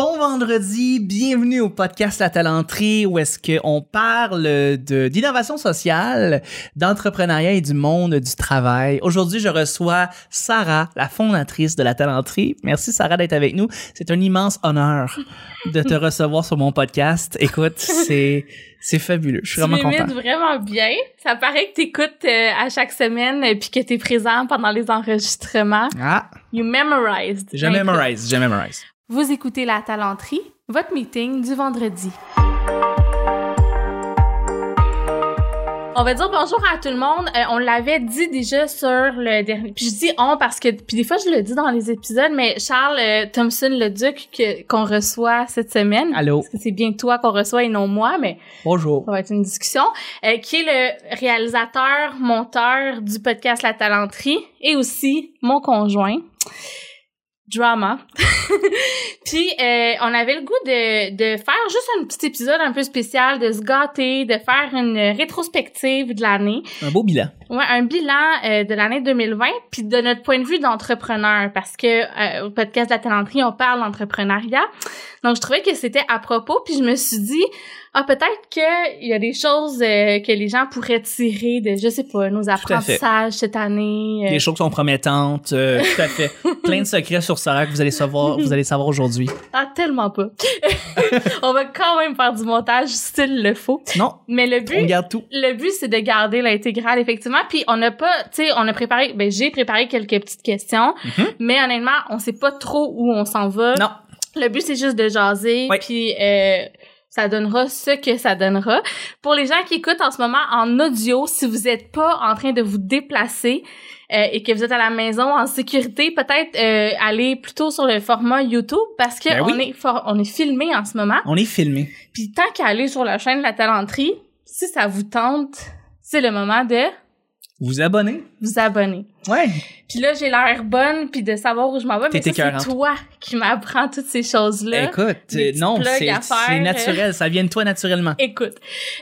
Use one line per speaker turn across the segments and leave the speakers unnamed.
Bon vendredi, bienvenue au podcast La Talenterie où est-ce qu'on parle de d'innovation sociale, d'entrepreneuriat et du monde du travail. Aujourd'hui, je reçois Sarah, la fondatrice de La Talenterie. Merci Sarah d'être avec nous. C'est un immense honneur de te recevoir sur mon podcast. Écoute, c'est c'est fabuleux. Je suis vraiment content.
Tu vraiment bien. Ça paraît que t'écoutes euh, à chaque semaine et puis que t'es présent pendant les enregistrements.
Ah.
You memorized.
Je mémorise, je mémorise.
Vous écoutez La Talenterie, votre meeting du vendredi. On va dire bonjour à tout le monde. Euh, on l'avait dit déjà sur le dernier. Puis je dis on parce que puis des fois je le dis dans les épisodes, mais Charles euh, Thompson le Duc qu'on reçoit cette semaine.
Allô?
Parce que c'est bien toi qu'on reçoit et non moi, mais
bonjour.
Ça va être une discussion. Euh, qui est le réalisateur, monteur du podcast La Talenterie et aussi mon conjoint drama. puis euh, on avait le goût de, de faire juste un petit épisode un peu spécial, de se gâter, de faire une rétrospective de l'année.
Un beau bilan.
Ouais, un bilan euh, de l'année 2020, puis de notre point de vue d'entrepreneur, parce que euh, au podcast de la talenterie, on parle d'entrepreneuriat. Donc je trouvais que c'était à propos, puis je me suis dit ah peut-être que il y a des choses euh, que les gens pourraient tirer de je sais pas nos apprentissages cette année.
Euh. Les choses sont promettantes, euh, tout à fait. Plein de secrets sur Sarah que vous allez savoir, vous allez savoir aujourd'hui.
Ah tellement pas. on va quand même faire du montage s'il le faut.
Non.
Mais le but
on garde tout.
Le but c'est de garder l'intégrale effectivement, puis on n'a pas tu sais on a préparé ben j'ai préparé quelques petites questions, mm-hmm. mais honnêtement, on sait pas trop où on s'en va.
Non.
Le but c'est juste de jaser puis euh, ça donnera ce que ça donnera. Pour les gens qui écoutent en ce moment en audio, si vous n'êtes pas en train de vous déplacer euh, et que vous êtes à la maison en sécurité, peut-être euh, aller plutôt sur le format YouTube parce que
ben
on est on est filmé en ce moment.
On est filmé.
Puis tant qu'à aller sur la chaîne de la talenterie, si ça vous tente, c'est le moment de
vous abonner.
Vous abonner.
Ouais.
Puis là, j'ai l'air bonne, puis de savoir où je m'en vais. Mais c'est toi qui m'apprends toutes ces choses-là.
Écoute, non, c'est naturel. Ça vient de toi naturellement.
Écoute.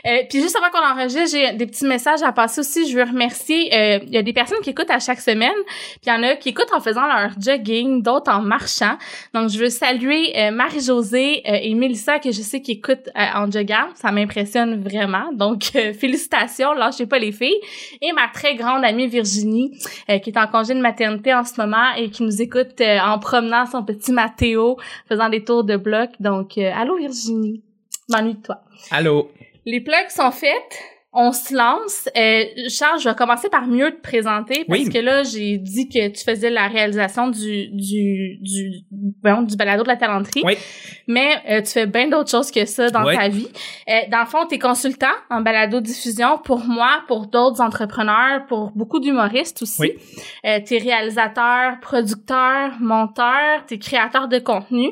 Euh, puis juste avant qu'on enregistre, j'ai des petits messages à passer aussi. Je veux remercier. Euh, il y a des personnes qui écoutent à chaque semaine. Puis il y en a qui écoutent en faisant leur jogging, d'autres en marchant. Donc, je veux saluer euh, Marie-Josée euh, et Mélissa, que je sais qui écoutent euh, en jogging. Ça m'impressionne vraiment. Donc, félicitations. Lâchez pas les filles. Et ma très grande amie Virginie, qui est en congé de maternité en ce moment et qui nous écoute euh, en promenant son petit Mathéo, faisant des tours de bloc. Donc, euh, allô Virginie, m'ennuie de toi.
Allô.
Les plugs sont faites on se lance. Euh, Charles, je vais commencer par mieux te présenter parce que là, j'ai dit que tu faisais la réalisation du du du bon, du balado de la talenterie.
Oui.
Mais euh, tu fais bien d'autres choses que ça dans ta vie. Euh, dans le fond, tu es consultant en balado diffusion pour moi, pour d'autres entrepreneurs, pour beaucoup d'humoristes aussi.
Oui.
Euh, tu es réalisateur, producteur, monteur, tu es créateur de contenu.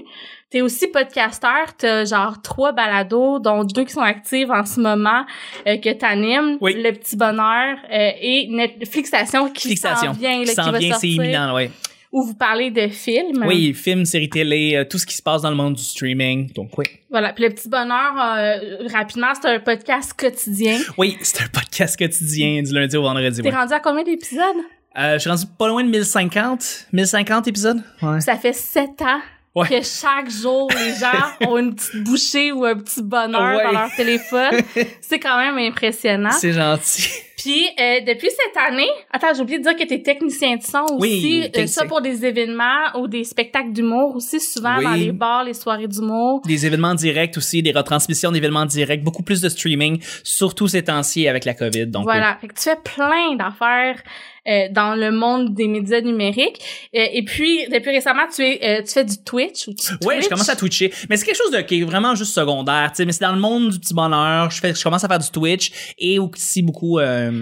T'es aussi podcasteur, t'as genre trois balados, dont deux qui sont actives en ce moment, euh, que t'animes,
oui.
Le Petit Bonheur euh, et Netflixation qui s'en vient,
qui
s'en
vient, c'est imminent, ouais.
Où vous parlez de films.
Oui, films, séries télé, euh, tout ce qui se passe dans le monde du streaming, donc oui.
Voilà, puis Le Petit Bonheur, euh, rapidement, c'est un podcast quotidien.
Oui, c'est un podcast quotidien du lundi au vendredi.
T'es rendu à combien d'épisodes?
Euh, je suis rendu pas loin de 1050, 1050 épisodes? Ouais.
Ça fait sept ans que chaque jour, les gens ont une petite bouchée ou un petit bonheur dans leur téléphone. C'est quand même impressionnant.
C'est gentil.
Puis, euh, depuis cette année, attends, j'ai oublié de dire que t'es technicien de son aussi. Oui, euh, ça pour des événements ou des spectacles d'humour aussi, souvent dans les bars, les soirées d'humour.
Des événements directs aussi, des retransmissions d'événements directs, beaucoup plus de streaming, surtout ces temps-ci avec la COVID. Donc,
voilà, fait que tu fais plein d'affaires euh, dans le monde des médias numériques. Euh, et puis, depuis récemment, tu, es, euh, tu fais du Twitch ou tu
Oui, je commence à Twitcher. Mais c'est quelque chose de, qui est vraiment juste secondaire. sais Mais c'est dans le monde du petit bonheur. Je, fais, je commence à faire du Twitch et aussi beaucoup...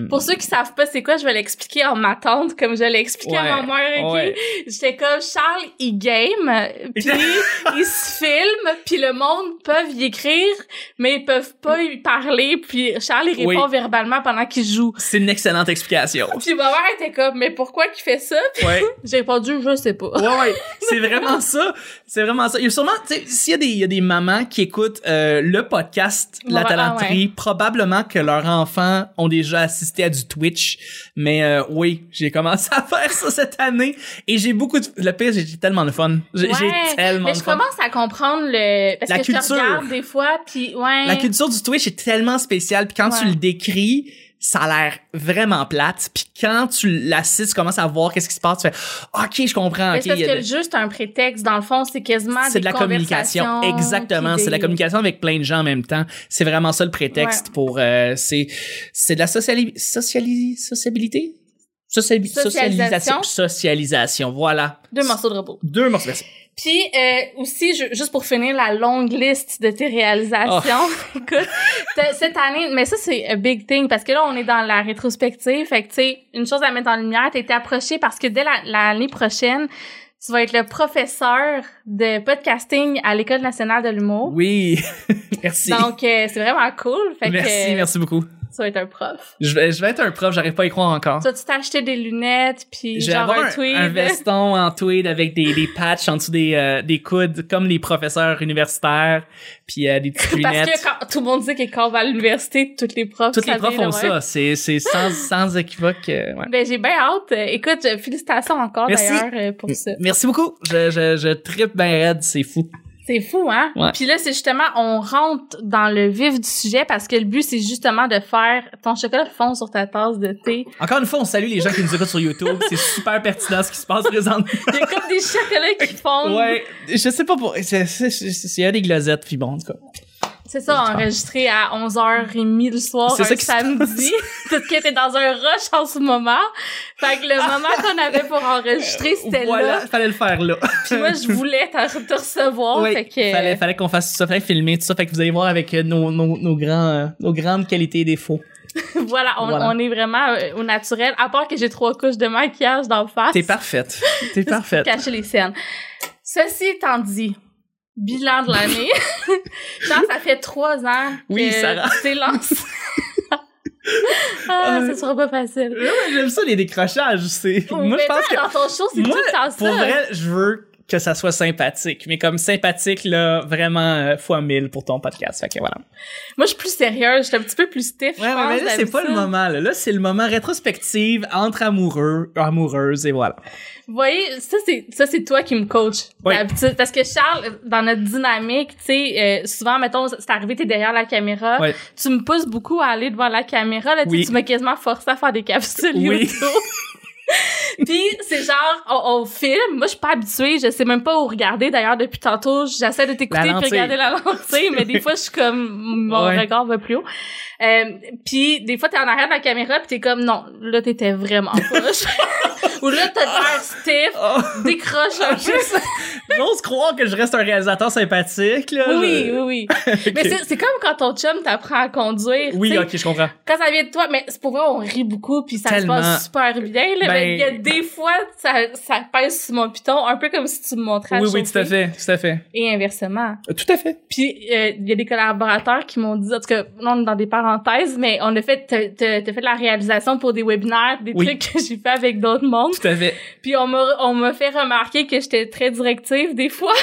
Pour ceux qui savent pas c'est quoi, je vais l'expliquer en ma tante, comme je l'ai expliqué à ma mère. Okay? J'étais comme, Charles, il game, puis il se filme, puis le monde peut y écrire, mais ils peuvent pas y parler, puis Charles, il répond verbalement pendant qu'il joue.
C'est une excellente explication.
puis va voir était comme, mais pourquoi qu'il fait ça?
Ouais.
j'ai répondu, je sais pas.
Ouais, ouais, c'est vraiment ça. C'est vraiment ça. Il y a sûrement, tu sais, s'il y a des, il y a des mamans qui écoutent euh, le podcast La
Ouais,
Talenterie,
ah ouais.
probablement que leurs enfants ont déjà assisté à du Twitch. Mais euh, oui, j'ai commencé à faire ça cette année et j'ai beaucoup de, le pire, j'ai tellement de fun. J'ai tellement
mais
de
je
fun.
commence à comprendre le parce
La
que je
culture.
te regarde des fois puis ouais
La culture du Twitch est tellement spéciale, puis quand tu le décris, ça a l'air vraiment plate, puis quand tu l'assistes, tu commences à voir qu'est-ce qui se passe, tu fais OK, je comprends,
c'est parce que le jeu, c'est un prétexte. Dans le fond, c'est quasiment
c'est de la communication. Exactement, c'est de la communication avec plein de gens en même temps. C'est vraiment ça le prétexte
Ouais.
pour euh, c'est c'est de la sociali sociali sociabilité? Sociabi-
Socialisation.
socialisation voilà
Deux morceaux de robot.
deux morceaux merci.
Puis euh, aussi, je- juste pour finir la longue liste de tes réalisations,
Oh.
écoute, cette année, mais ça c'est a big thing parce que là on est dans la rétrospective, fait que tu sais, une chose à mettre en lumière, t'as été approché parce que dès la- l'année prochaine, tu vas être le professeur de podcasting à l'école nationale de l'humour.
oui. Merci.
Donc euh, c'est vraiment cool, fait
merci
que
merci beaucoup
tu vas être un prof.
je vais je vais être un prof j'arrive pas à y croire encore
Tu vas-tu t'acheter des lunettes puis
Je vais
genre
avoir
un
un,
tweed?
un veston en tweed avec des, des patchs en dessous des, euh, des coudes, comme les professeurs universitaires, puis euh, des petites
Parce
lunettes.
que quand, tout le monde dit que quand on va à l'université, toutes les profs
Toutes les profs
là,
ont
ouais.
ça. C'est, c'est sans, sans équivoque. euh, ouais.
Ben, j'ai bien hâte. Écoute, félicitations encore d'ailleurs euh, pour ça.
Merci beaucoup. Je, je, je tripe bien raide, c'est fou.
C'est fou, hein?
Ouais.
Puis là, c'est justement, on rentre dans le vif du sujet parce que le but, c'est justement de faire ton chocolat fond sur ta tasse de thé.
Encore une fois, on salue les gens qui nous écoutent sur YouTube. C'est super pertinent ce qui se passe présentement.
Il y a comme des chocolats qui fondent.
Ouais, je sais pas pour. c'est- Il y a des glosettes, puis bon, en tout cas.
C'est ça, enregistré à 11h30 le soir, un
ça
samedi. Tout qui était dans un rush en ce moment. Fait que le moment qu'on avait pour enregistrer, c'était
Voilà,
là.
fallait le faire là.
Puis moi, je voulais te, recevoir.
Oui,
fait que...
fallait, fallait qu'on fasse ça, fallait filmer tout ça. Fait que vous allez voir avec euh, nos, nos, nos, grands, euh, nos grandes qualités et défauts.
voilà, on,
Voilà.
on est vraiment euh, au naturel, à part que j'ai trois couches de maquillage d'en face.
T'es parfaite. T'es parfaite.
Cacher les scènes. Ceci étant dit, bilan de l'année. Genre, ça fait trois ans
Oui,
que tu t'es lancé. ah,
Euh,
ça sera pas facile.
Ouais, J'aime ça, les décrochages. C'est... Moi,
Mais
je pense que.
dans ton show, c'est tout le temps ça.
pour vrai, je veux que ça soit sympathique. Mais comme sympathique, là, vraiment euh, fois mille pour ton podcast. Fait que voilà.
Moi, je suis plus sérieuse, je suis un petit peu plus stiff,
Ouais,
pense,
mais là, c'est pas le moment. Là, là c'est le moment rétrospective entre amoureux, amoureuses, et voilà.
Vous voyez, ça c'est ça c'est toi qui me coach
Oui.
d'habitude parce que Charles dans notre dynamique, tu sais euh, souvent mettons c'est arrivé t'es derrière la caméra,
Ouais.
tu me pousses beaucoup à aller devant la caméra là,
Oui.
tu m'as quasiment forcé à faire des capsules
Oui.
Puis c'est genre on, on filme, moi je suis pas habituée, je sais même pas où regarder d'ailleurs depuis tantôt, j'essaie de t'écouter puis regarder la lentille, mais des fois je suis comme mon
Ouais.
regard va plus haut. Euh, puis des fois t'es en arrière de la caméra puis t'es comme non, là t'étais vraiment poche. Ou là t'as l'air stiff,
Oh,
décroche un peu.
J'ose croire que je reste un réalisateur sympathique, là.
Oui,
Je-
oui, oui. Mais c'est, comme quand ton chum t'apprend à conduire.
Oui, ok, je comprends.
Quand ça vient de toi, mais c'est pour vrai, on rit beaucoup puis ça
Tellement.
se passe super bien. Là,
Ben-
mais il y a des fois, ça, ça pèse sur mon piton, un peu comme si tu me montrais à
Oui, oui, tout à fait, tout à fait.
Et inversement.
Euh, Tout à fait.
Puis euh, il y a des collaborateurs qui m'ont dit, en tout cas, on est dans des parenthèses, mais on a fait, t'as, fait de la réalisation pour des webinaires, des
Oui.
trucs que j'ai fait avec d'autres mondes.
Tout à fait.
Puis on m'a, on m'a fait remarquer que j'étais très directive des fois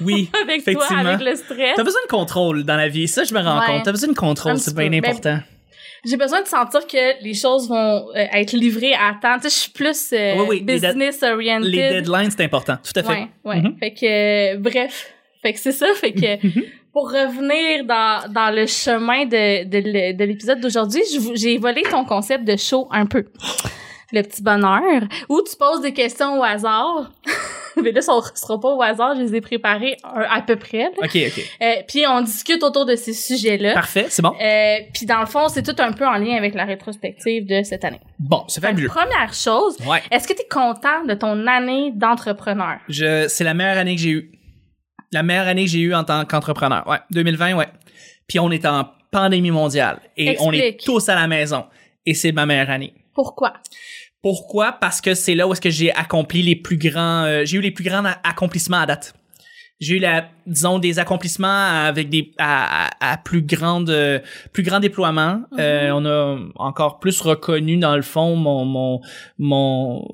Oui.
avec toi,
Effectivement.
avec le stress.
T'as besoin de contrôle dans la vie. Ça, je me rends
Ouais.
compte. T'as besoin de contrôle. C'est bien.
Ben,
important.
j'ai besoin de sentir que les choses vont euh, être livrées à temps. Tu sais, je suis plus euh,
Oui, oui, les
business oriented.
Les deadlines, c'est important. Tout à fait.
Ouais, ouais.
Mhm.
Fait que euh, bref, fait que c'est ça. Fait que pour revenir dans dans le chemin de de, de l'épisode d'aujourd'hui, j'ai volé ton concept de show un peu. Le petit bonheur, où tu poses des questions au hasard. Mais là, ça sera pas au hasard, je les ai préparées un- à peu près. là.
Ok, ok.
Euh, puis on discute autour de ces sujets-là.
Parfait, c'est bon.
Euh, puis dans le fond, c'est tout un peu en lien avec la rétrospective de cette année.
Bon, c'est fabuleux.
Première chose,
Ouais.
est-ce que tu es content de ton année d'entrepreneur?
Je, c'est la meilleure année que j'ai eue. La meilleure année que j'ai eue en tant qu'entrepreneur. Ouais. 2020, ouais. Puis on est en pandémie mondiale. Et on est tous à la maison. Et c'est ma meilleure année.
Pourquoi?
Pourquoi? Parce que c'est là où est-ce que j'ai accompli les plus grands, euh, j'ai eu les plus grands accomplissements à date. j'ai eu la disons des accomplissements avec des à, à, à plus grande euh, plus grand déploiement Euh, on a encore plus reconnu dans le fond mon mon mon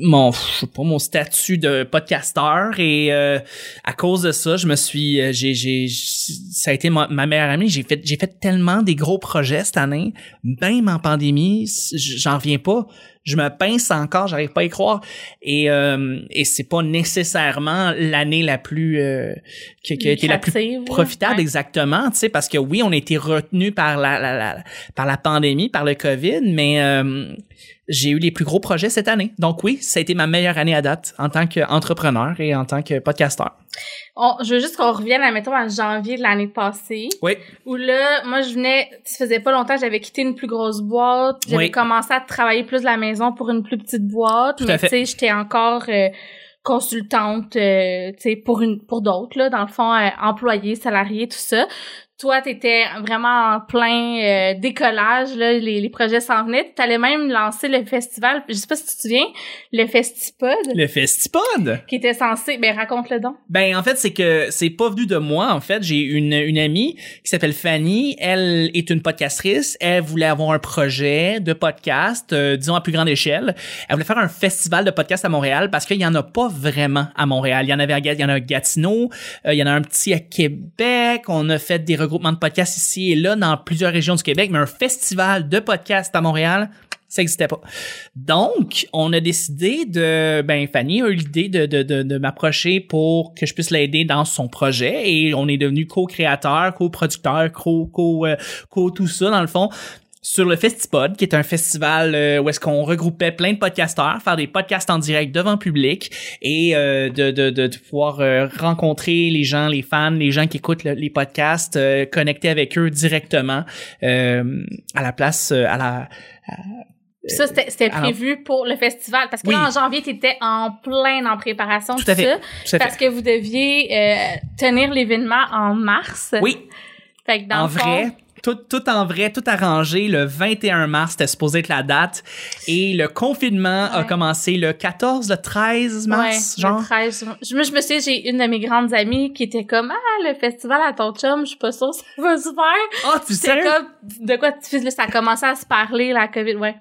mon je sais pas mon statut de podcasteur et euh, à cause de ça je me suis euh, j'ai j'ai ça a été ma, meilleure amie. J'ai fait j'ai fait tellement des gros projets cette année. Même en pandémie j'en reviens pas je me pince encore, j'arrive pas à y croire. Et euh, et c'est pas nécessairement l'année la plus euh, qui, qui a été la plus profitable
ouais.
exactement, tu sais, parce que oui, on a été retenu par la, la, la par la pandémie, par le Covid, mais euh, j'ai eu les plus gros projets cette année. Donc oui, ça a été ma meilleure année à date en tant qu'entrepreneur et en tant que podcasteur.
On- je veux juste qu'on revienne, admettons, à janvier de l'année passée.
Oui.
Où là, moi, je venais, ça faisait pas longtemps, j'avais quitté une plus grosse boîte. J'avais
Oui.
commencé à travailler plus de la maison pour une plus petite boîte.
Tout
mais tu sais, j'étais encore euh, consultante, euh, tu sais, pour une, pour d'autres, là, dans le fond, euh, employée, salariée, tout ça. Toi, t'étais vraiment en plein euh, décollage, là, les, les projets s'en venaient. T'allais même lancer le festival, je sais pas si tu te souviens, le Festipod,
Le Festipod?
qui était censé, ben raconte-le donc.
Ben en fait c'est que c'est pas venu de moi en fait. J'ai une une amie qui s'appelle Fanny. Elle est une podcastrice. Elle voulait avoir un projet de podcast euh, disons à plus grande échelle. Elle voulait faire un festival de podcast à Montréal parce qu'il y en a pas vraiment à Montréal. Il y en avait à, Ga- il y en a à Gatineau euh, il y en a un petit à Québec. On a fait des regroupements de podcasts ici et là dans plusieurs régions du Québec mais un festival de podcasts à Montréal ça existait pas. Donc, on a décidé de, ben, Fanny a eu l'idée de, de, de, de m'approcher pour que je puisse l'aider dans son projet et on est devenu co-créateur, co-producteur, co, co, euh, co tout ça dans le fond sur le Festipod, qui est un festival euh, où est-ce qu'on regroupait plein de podcasteurs, faire des podcasts en direct devant public et euh, de, de, de, de pouvoir euh, rencontrer les gens, les fans, les gens qui écoutent le- les podcasts, euh, connecter avec eux directement euh, à la place, à la
Puis ça, c'était
alors-
prévu pour le festival. Parce que
Oui.
là, en janvier, t'étais en plein en préparation,
Tout
tout,
à fait.
ça.
Tout à
Parce
fait.
que vous deviez euh, tenir l'événement en mars.
Oui,
Fait que dans
en
le fond,
vrai, tout, tout en vrai, tout arrangé. Le 21 mars, c'était supposé être la date. Et le confinement a commencé le 14, le 13 mars,
ouais,
genre.
le 13. Je, me- je me souviens, j'ai une de mes grandes amies qui était comme, ah, le festival à ton chum, je suis pas sûre ça va se faire.
Oh, tu sais?
comme, de quoi tu fais, là, ça a commencé à se parler, la COVID, ouais.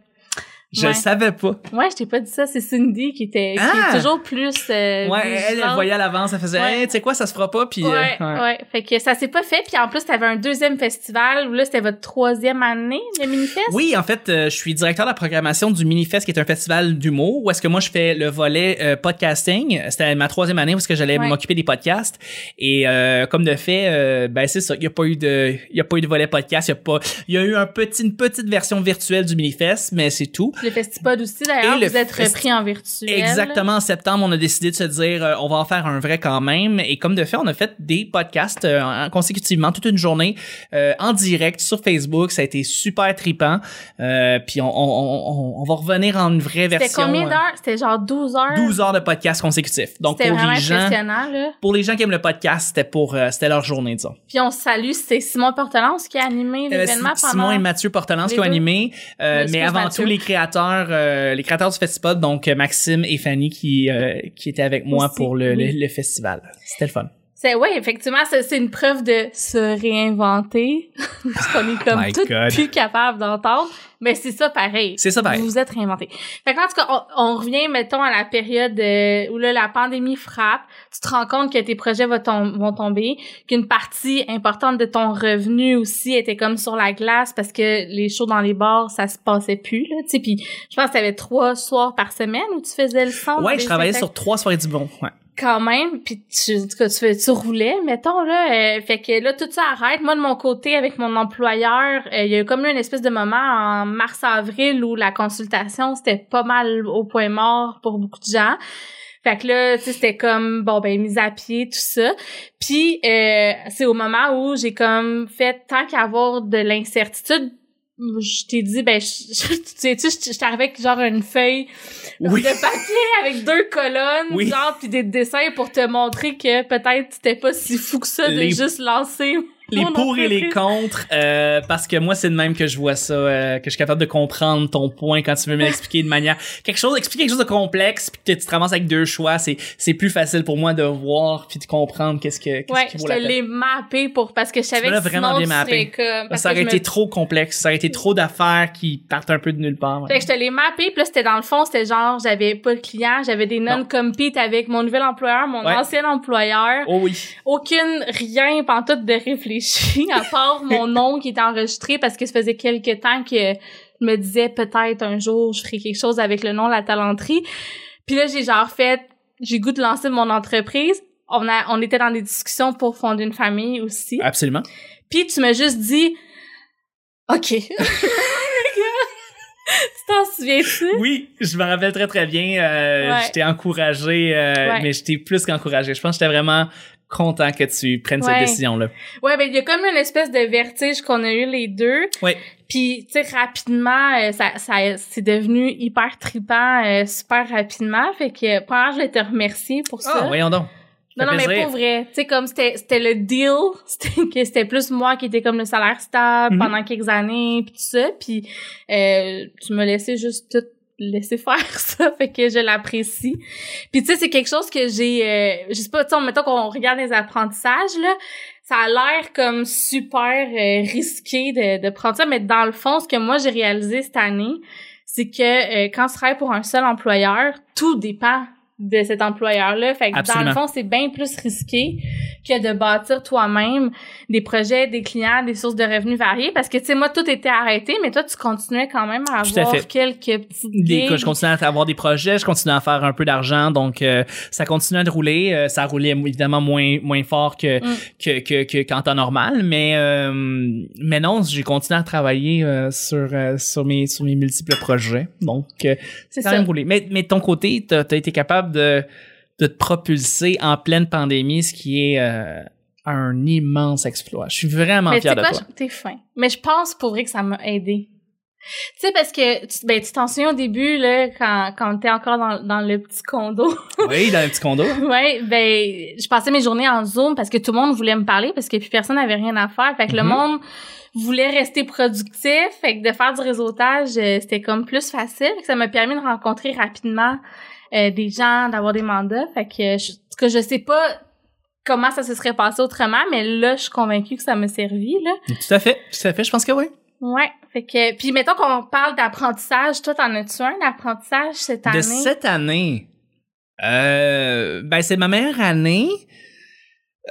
Je
Ouais.
savais pas.
Ouais, je t'ai pas dit ça, c'est Cindy qui était, qui
Ah!
est toujours plus, euh,
Ouais, elle, elle voyait à l'avance, elle faisait,
Ouais.
hey, tu sais quoi, ça se fera pas, puis. euh,
Ouais, ouais, Fait que ça s'est pas fait. Puis en plus, t'avais un deuxième festival où là, c'était votre troisième année, le Minifest?
Oui, en fait, euh, je suis directeur de la programmation du Minifest, qui est un festival d'humour, où est-ce que moi je fais le volet euh, podcasting. C'était ma troisième année est-ce que j'allais
Ouais.
m'occuper des podcasts. Et euh, comme de fait, euh, ben c'est ça. Il y a pas eu de, il y a pas eu de volet podcast. Il y a pas, il y a eu un petit, une petite version virtuelle du Minifest, mais c'est tout.
Le Festipod aussi, d'ailleurs, vous êtes repris en virtuel.
Exactement. En septembre, on a décidé de se dire, euh, on va en faire un vrai quand même. Et comme de fait, on a fait des podcasts euh, en- consécutivement toute une journée euh, en direct sur Facebook. Ça a été super tripant. Puis on, on, on, on va revenir en une vraie
C'était
version.
combien
euh,
d'heures? C'était genre 12 heures?
12 heures de podcast consécutifs. Donc
C'était
pour
vraiment
les gens,
là.
pour les gens qui aiment le podcast, c'était pour c'était leur journée disons.
Puis on salue, c'est Simon Portelance qui a animé l'événement pendant...
Simon et Mathieu Portelance qui ont animé, mais avant
Mathieu.
tout les créateurs, euh, les créateurs du festival, donc euh, Maxime et Fanny qui euh, qui étaient avec moi pour le, le, le festival. C'était le fun.
C'est, ouais, effectivement, c'est, c'est une preuve de se réinventer. Parce qu'on est comme tout
God.
plus capable d'entendre. Mais c'est ça pareil.
C'est ça pareil.
Vous vous êtes réinventé. Fait que, en tout cas, on, on revient, mettons, à la période euh, où là, la pandémie frappe. Tu te rends compte que tes projets vont, tom- vont tomber, qu'une partie importante de ton revenu aussi était comme sur la glace parce que les shows dans les bars, ça se passait plus, là, tu sais. Puis je pense que t'avais trois soirs par semaine où tu faisais le son.
Ouais, je travaillais sur trois soirées du bon. Ouais.
Quand même puis tu en tout cas, tu, tu roulais mettons là euh, fait que là tout ça arrête moi de mon côté avec mon employeur euh, il y a eu comme eu une espèce de moment en mars avril où la consultation c'était pas mal au point mort pour beaucoup de gens fait que là, tu sais, c'était comme, bon, ben, mise à pied, tout ça. Puis, euh, c'est au moment où j'ai comme fait, tant qu'avoir de l'incertitude, je t'ai dit, ben, je, je- tu sais, tu sais, je je t'arrivais avec genre une feuille
Oui.
de papier avec deux colonnes,
Oui.
genre, puis des dessins pour te montrer que peut-être c'était pas si fou que ça de
Les-
juste lancer
les pour et les contre, euh, parce que moi, c'est de même que je vois ça, euh, que je suis capable de comprendre ton point quand tu veux m'expliquer de manière quelque chose, expliquer quelque chose de complexe, puis que tu te ramasses avec deux choix, c'est c'est plus facile pour moi de voir puis de comprendre qu'est-ce que qu'est-ce
Ouais,
qui
je
vaut
te
la peine.
l'ai mappé pour parce que je savais
me
que
vraiment bien mappé.
comme parce
Ça aurait
je
été
me-
trop complexe, ça aurait été trop d'affaires qui partent un peu de nulle part. ouais.
Fait que je te l'ai mappé, puis là, c'était dans le fond, c'était genre, j'avais pas de clients, j'avais des non-compete avec mon nouvel employeur, mon
Ouais.
ancien employeur.
Oh oui.
Aucune, rien, pantoute de à part mon nom qui était enregistré parce que ça faisait quelques temps que je me disais peut-être un jour, je ferai quelque chose avec le nom La Talenterie. Puis là, j'ai genre fait, j'ai goût de lancer mon entreprise. On a, on était dans des discussions pour fonder une famille aussi.
Absolument.
Puis tu m'as juste dit, OK. tu t'en souviens-tu?
Oui, je me rappelle très très bien. Euh,
Ouais.
Je t'ai encouragé, euh,
Ouais.
mais je t'ai plus qu'encouragé. Je pense que j'étais vraiment content que tu prennes
Ouais.
cette décision-là.
Ouais, ben il y a comme une espèce de vertige qu'on a eu les deux.
Ouais.
Puis tu sais rapidement euh, ça ça c'est devenu hyper trippant euh, super rapidement fait que premièrement je voulais te remercier pour ça.
Ah, voyons donc.
non non mais pour vrai, tu sais comme c'était c'était le deal, c'était que c'était plus moi qui était comme le salaire stable
Mhm.
pendant quelques années puis tout ça puis euh, tu me laissais juste tout laisser faire ça fait que je l'apprécie. Puis tu sais c'est quelque chose que j'ai euh, je sais pas tu sais mettons qu'on regarde les apprentissages là, ça a l'air comme super euh, risqué de, de prendre ça, mais dans le fond, ce que moi j'ai réalisé cette année, c'est que euh, quand tu travailles pour un seul employeur, tout dépend de cet employeur-là. Fait que dans le fond, c'est bien plus risqué que de bâtir toi-même des projets, des clients, des sources de revenus variées. Parce que, tu sais, moi, tout était arrêté, mais toi, tu continuais quand même à
Tout
avoir quelques petites
Des, je continue à avoir des projets, je continue à faire un peu d'argent, donc euh, ça continue de rouler. Euh, ça roulait évidemment moins moins fort que
Mm.
que, que, que qu'en temps normal, mais euh, mais non, j'ai continué à travailler euh, sur euh, sur mes sur mes multiples projets, donc euh,
C'est
ça a roulé. Mais mais de ton côté, t'as as été capable de de te propulser en pleine pandémie, ce qui est euh, un immense exploit. Je suis vraiment
Mais sais
de
quoi,
toi.
t'es fin. Mais je pense pour vrai que ça m'a aidé. Tu sais, parce que, tu, ben, tu t'en souviens au début, là, quand, quand t'es encore dans, dans le petit condo.
Oui, dans un petit condo.
ouais, ben, je passais mes journées en Zoom parce que tout le monde voulait me parler parce que plus personne n'avait rien à faire. Fait que le
Mhm.
monde voulait rester productif. Fait que de faire du réseautage, euh, c'était comme plus facile. Ça m'a permis de rencontrer rapidement euh, des gens, d'avoir des mandats. Fait que, je, en tout cas, je sais pas comment ça se serait passé autrement, mais là, je suis convaincue que ça m'a servi, là.
Tout à fait, tout à fait. Je pense que oui.
Ouais, fait que puis mettons qu'on parle d'apprentissage, toi t'en as-tu un d'apprentissage cette année?
De cette année, euh, ben c'est ma meilleure année.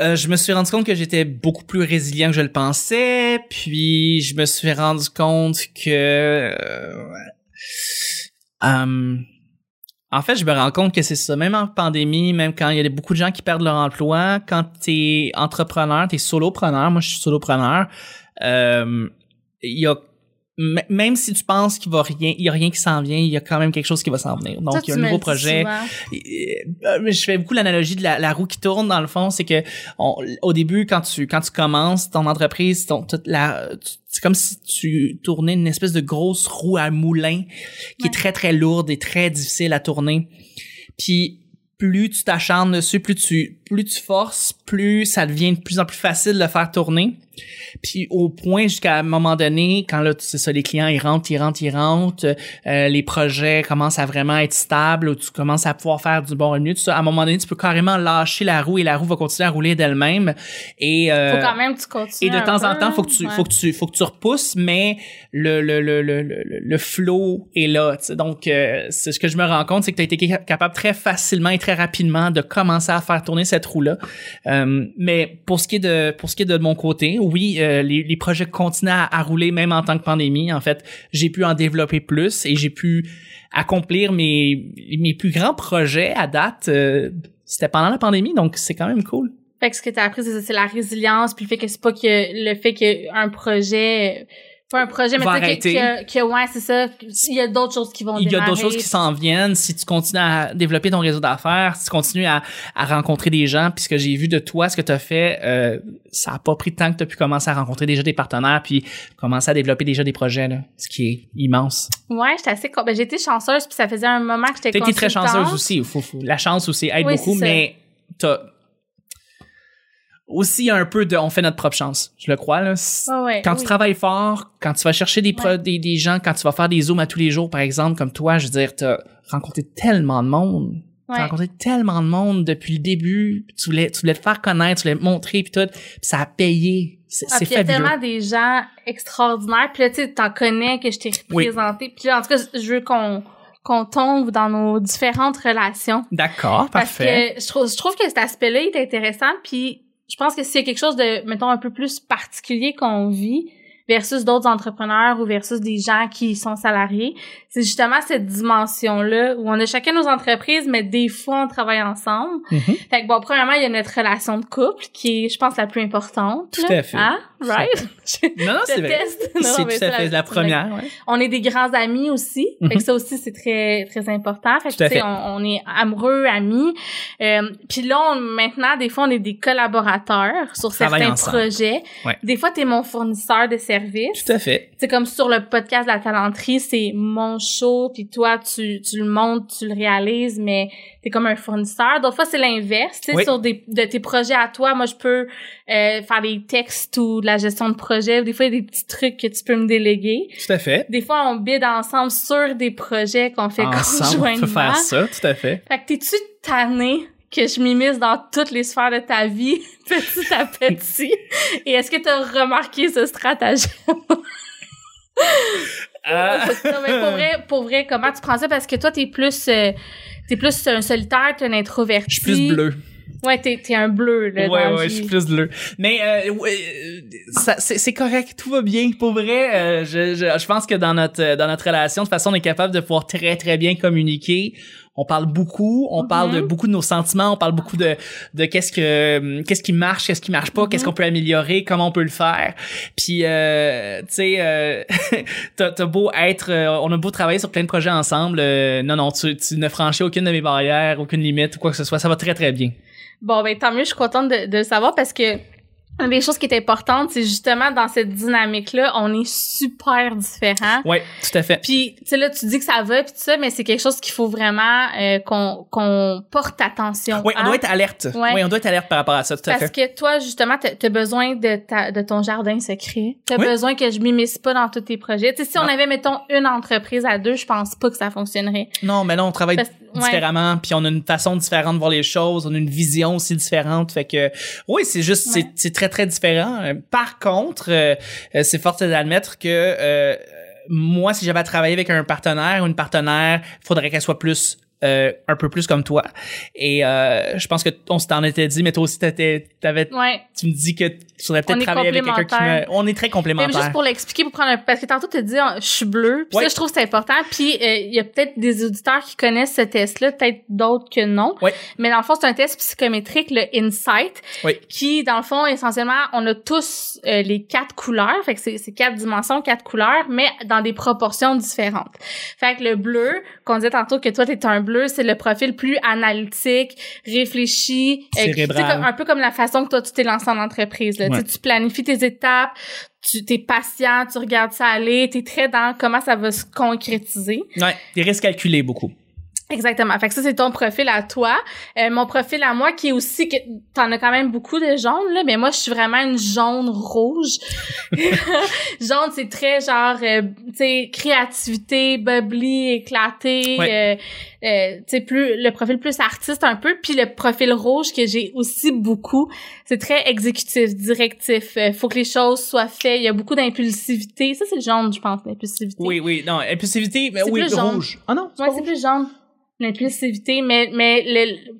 Euh, je me suis rendu compte que j'étais beaucoup plus résilient que je le pensais, puis je me suis rendu compte que euh, euh, en fait, je me rends compte que c'est ça, même en pandémie, même quand il y a beaucoup de gens qui perdent leur emploi, quand t'es entrepreneur, t'es solopreneur, moi je suis solopreneur, euh, il y a même si tu penses qu'il va rien, il y a rien qui s'en vient, il y a quand même quelque chose qui va s'en venir. Donc
Toi,
il y a un nouveau projet. Euh, je fais beaucoup l'analogie de la, la roue qui tourne dans le fond, c'est que on- au début quand tu quand tu commences ton entreprise, ton la c'est comme si tu tournais une espèce de grosse roue à moulin qui
Ouais.
est très très lourde et très difficile à tourner. Puis plus tu t'acharnes dessus, plus tu plus tu forces, plus ça devient de plus en plus facile de le faire tourner. Puis au point jusqu'à un moment donné, quand là, c'est ça, les clients, ils rentrent, ils rentrent, ils rentrent, euh, les projets commencent à vraiment être stables, où tu commences à pouvoir faire du bon revenu, tout ça. À un moment donné, tu peux carrément lâcher la roue et la roue va continuer à rouler d'elle-même. Et, euh,
Faut quand même que tu continues.
et de temps en temps, faut que tu,
ouais.
faut que tu, faut que tu repousses, mais le, le, le, le, le, le flow est là. tu sais. Donc, euh, c'est ce que je me rends compte, c'est que tu as été ca- capable très facilement et très rapidement de commencer à faire tourner cette roue-là. Euh, mais pour ce qui est de, pour ce qui est de mon côté, oui, euh, les, les projets continuent à, à rouler même en tant que pandémie. En fait, j'ai pu en développer plus et j'ai pu accomplir mes, mes plus grands projets à date. euh, c'était pendant la pandémie, donc c'est quand même cool.
Fait que ce que t'as appris, c'est ça, c'est la résilience, puis le fait que c'est pas que le fait qu'un projet, un projet, mais
Va
tu sais, que,
arrêter.
que, que, ouais, c'est ça, il y a d'autres choses qui vont
il y a d'autres choses qui s'en viennent. Si tu continues à développer ton réseau d'affaires, si tu continues à, à rencontrer des gens, puis ce que j'ai vu de toi, ce que tu as fait, euh, ça a pas pris de temps que tu as pu commencer à rencontrer déjà des partenaires, puis commencer à développer déjà des projets, là, ce qui est immense.
Ouais, j'étais assez, ben, été chanceuse, puis ça faisait un moment que j'étais
Tu été très chanceuse aussi. Faut, faut- la chance aussi aide
Oui,
beaucoup, mais t'as aussi un peu de on fait notre propre chance, je le crois là.
Ouais, ouais,
quand tu travailles fort, quand tu vas chercher des,
Ouais.
des des gens, quand tu vas faire des zooms à tous les jours par exemple comme toi, je veux dire t'as rencontré tellement de monde.
Ouais.
T'as rencontré tellement de monde depuis le début, tu voulais tu voulais te faire connaître, tu voulais te montrer puis tout, puis ça a payé. C'est
Ah,
c'est
puis il y a
fabuleux.
tellement des gens extraordinaires. Puis là, tu sais, t'en connais que je t'ai
Oui.
représenté. Puis là, en tout cas, je veux qu'on qu'on tombe dans nos différentes relations.
D'accord,
Parce
parfait.
que je trouve, je trouve que cet aspect-là est intéressant. Puis je pense que s'il y a quelque chose de, mettons, un peu plus particulier qu'on vit versus d'autres entrepreneurs ou versus des gens qui sont salariés, c'est justement cette dimension-là où on a chacun nos entreprises, mais des fois, on travaille ensemble.
Mhm.
Fait que bon, premièrement, il y a notre relation de couple qui est, je pense, la plus importante.
Tout à fait.
Hein? Right?
Non non, c'est vrai. C'est
mais
tout à
ça,
fait la
c'est
première, ouais.
On est des grands amis aussi. Fait
Mhm.
que ça aussi, c'est très, très important. Fait que,
Tout à
tu sais,
fait.
on, on est amoureux, amis. Euh, Puis là, on- maintenant, des fois, on est des collaborateurs sur
Travaille
certains
ensemble.
projets.
Ouais.
Des fois, t'es mon fournisseur de services.
Tout à fait.
C'est comme sur le podcast de la talenterie, c'est mon show, puis toi, tu, tu le montes, tu le réalises, mais t'es comme un fournisseur. D'autres fois, c'est l'inverse. Tu sais,
Oui.
sur des, de tes projets à toi, moi, je peux euh, faire des textes ou de la gestion de projet. Des fois, il y a des petits trucs que tu peux me déléguer.
Tout à fait.
Des fois, on bide ensemble sur des projets qu'on fait
Ensemble, on
conjointement.
peut faire ça, tout à fait.
Fait que t'es-tu tanné que je m'immisce dans toutes les sphères de ta vie, petit à petit? Et est-ce que t'as remarqué ce stratagème?
Euh,
non, mais pour vrai, pour vrai, comment tu prends ça? Parce que toi, t'es plus, euh, t'es plus un solitaire, t'es un introverti.
je suis plus bleu.
Ouais, t'es, t'es un bleu, là,
ouais,
dans
ouais, je suis plus bleu. Mais euh, ouais, euh, ça, c'est, c'est correct, tout va bien. Pour vrai, euh, je, je, je pense que dans notre euh, dans notre relation, de toute façon, on est capable de pouvoir très très bien communiquer. On parle beaucoup, on
Mhm.
parle de beaucoup de nos sentiments, on parle beaucoup de de qu'est-ce que hum, qu'est-ce qui marche, qu'est-ce qui marche pas, qu'est-ce
Mhm.
qu'on peut améliorer, comment on peut le faire. Puis euh, tu sais, euh, t'as, t'as beau être, euh, on a beau travailler sur plein de projets ensemble, euh, non non, tu, tu ne franchis aucune de mes barrières, aucune limite ou quoi que ce soit, ça va très très bien.
Bon, ben, tant mieux, je suis contente de, de le savoir parce que une des choses qui est importante, c'est justement dans cette dynamique-là, on est super différents.
Ouais, tout à fait.
Puis, tu sais, là, tu dis que ça va, puis tout ça, mais c'est quelque chose qu'il faut vraiment euh, qu'on qu'on porte attention
Oui, on
à.
doit être alerte.
Ouais.
Oui, on doit être alerte par rapport à ça, tout à
Parce
fait.
que toi, justement, t'as as besoin de, ta, de ton jardin secret. T'as
Oui.
besoin que je m'immisce pas dans tous tes projets. Tu sais, si on avait, mettons, une entreprise à deux, je pense pas que ça fonctionnerait.
Non, mais là, on travaille
Parce-.
Différemment, puis on a une façon différente de voir les choses, on a une vision aussi différente. Fait que, oui, c'est juste, c'est-
Ouais.
c'est très, très différent. Par contre, euh, euh, c'est fort d'admettre que euh, moi, si j'avais à travailler avec un partenaire ou une partenaire, faudrait qu'elle soit plus euh, un peu plus comme toi. Et euh, je pense que on s'en était dit, mais toi aussi, t'étais- t'avais,
Ouais.
tu me dis que tu voudrais peut-être travailler avec quelqu'un qui me... On est très
Même
complémentaires.
juste pour l'expliquer, pour prendre un... Parce que tantôt, tu dit, ah, je suis bleu. Puis
Ouais.
ça, je trouve que c'est important. Puis euh, il y a peut-être des auditeurs qui connaissent ce test-là, peut-être d'autres que non.
Ouais.
Mais dans le fond, c'est un test psychométrique, le Insight, qui, dans le fond, essentiellement, on a tous euh, les quatre couleurs. Fait que c'est c'est quatre dimensions, quatre couleurs, mais dans des proportions différentes. Fait que le bleu, qu'on disait tantôt que toi, t'es un bleu, c'est le profil plus analytique, réfléchi, euh,
Cérébral.
un peu comme la façon que toi, tu t'es lancé en entreprise. Là.
Ouais.
Tu planifies tes étapes, tu t'es patient, tu regardes ça aller, t'es très dans comment ça va se concrétiser.
Ouais, des risques calculés beaucoup.
Exactement. Fait que ça, c'est ton profil à toi. Euh, mon profil à moi, qui est aussi que t'en as quand même beaucoup de jaune, là, mais moi, je suis vraiment une jaune rouge. jaune, c'est très genre, euh, tu sais, créativité, bubbly, éclaté,
Ouais.
euh, euh, tu sais, plus, le profil plus artiste un peu, puis le profil rouge que j'ai aussi beaucoup, c'est très exécutif, directif. Euh, faut que les choses soient faites. Il y a beaucoup d'impulsivité. Ça, c'est le jaune, je pense, l'impulsivité.
Oui, oui, non, impulsivité, mais oui, rouge. Ah non, c'est
Ouais, plus jaune. L'impulsivité, mais, mais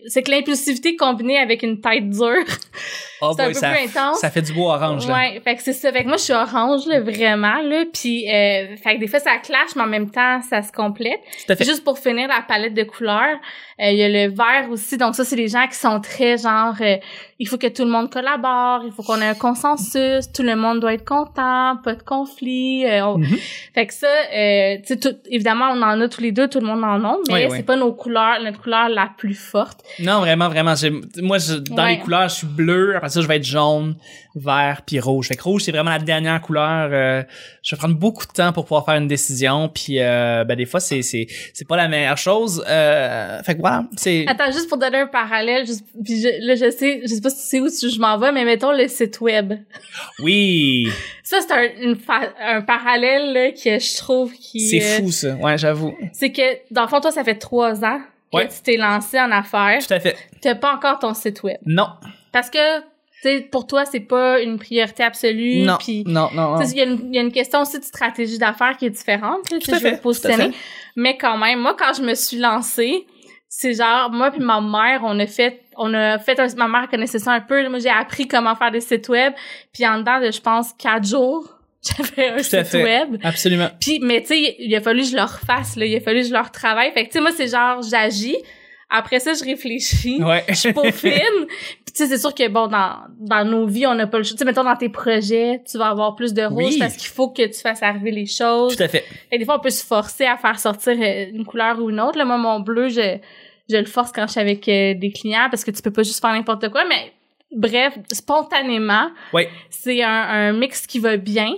c'est que l'impulsivité combinée avec une tête dure,
Ah,
c'est un
boy,
peu
ça,
plus intense.
ça fait du beau orange, là.
Ouais, fait que c'est ça. Fait que moi, je suis orange, là, vraiment, là. Puis, euh, fait que des fois, ça clash, mais en même temps, ça se complète.
Tout à fait.
Juste pour finir la palette de couleurs, euh, il y a le vert aussi. Donc ça, c'est les gens qui sont très genre, euh, il faut que tout le monde collabore, il faut qu'on ait un consensus, tout le monde doit être content, pas de conflit. euh,
Mhm.
Fait que ça, euh, tu sais, tout- évidemment, on en a tous les deux, tout le monde en a, mais
Oui,
c'est
oui.
pas nos couleurs, notre couleur la plus forte.
Non, vraiment, vraiment. j'ai- Moi, je- dans
Ouais.
les couleurs, je suis bleu. Après ça, je vais être jaune, vert, puis rouge. Fait que rouge, c'est vraiment la dernière couleur. euh, je vais prendre beaucoup de temps pour pouvoir faire une décision, puis euh, ben des fois, c'est c'est c'est pas la meilleure chose. Euh, fait que voilà, c'est
Attends, juste pour donner un parallèle, juste, puis je- là, je sais, je sais pas si tu sais où tu- je m'en vais, mais mettons le site web.
oui,
Ça, c'est un, une fa- un parallèle là, que je trouve qui...
c'est fou ça. Ouais, j'avoue.
C'est que, dans le fond, toi, ça fait trois ans que tu t'es lancé en affaires.
Tout à fait.
T'as pas encore ton site web.
Non,
Parce que, sais, pour toi, c'est pas une priorité absolue.
non,
Puis,
non, non,
il y, a une- il y a une question aussi de stratégie d'affaires qui est différente. Là,
Tout à
je vais
fait,
positionner.
tout à fait.
Mais quand même, moi, quand je me suis lancée, c'est genre, moi puis ma mère, on a fait, on a fait un, ma mère connaissait ça un peu. Moi, j'ai appris comment faire des sites web. Puis en dedans de, je pense, quatre jours, j'avais un site
fait.
web.
Absolument.
Puis, mais tu sais, il a fallu que je le refasse, là. Il a fallu que je le retravaille. Fait que, tu sais, moi, c'est genre, j'agis. Après ça, je réfléchis.
Ouais.
Je peaufine. Puis, tu sais, c'est sûr que, bon, dans, dans nos vies, on n'a pas le choix. Tu sais, mettons, dans tes projets, tu vas avoir plus de rouge
Oui.
parce qu'il faut que tu fasses arriver les choses.
Tout à fait.
Et des fois, on peut se forcer à faire sortir euh, une couleur ou une autre. Là, moi, mon bleu, je, je le force quand je suis avec euh, des clients parce que tu peux pas juste faire n'importe quoi. Mais bref, spontanément,
Ouais.
c'est un, un mix qui va bien.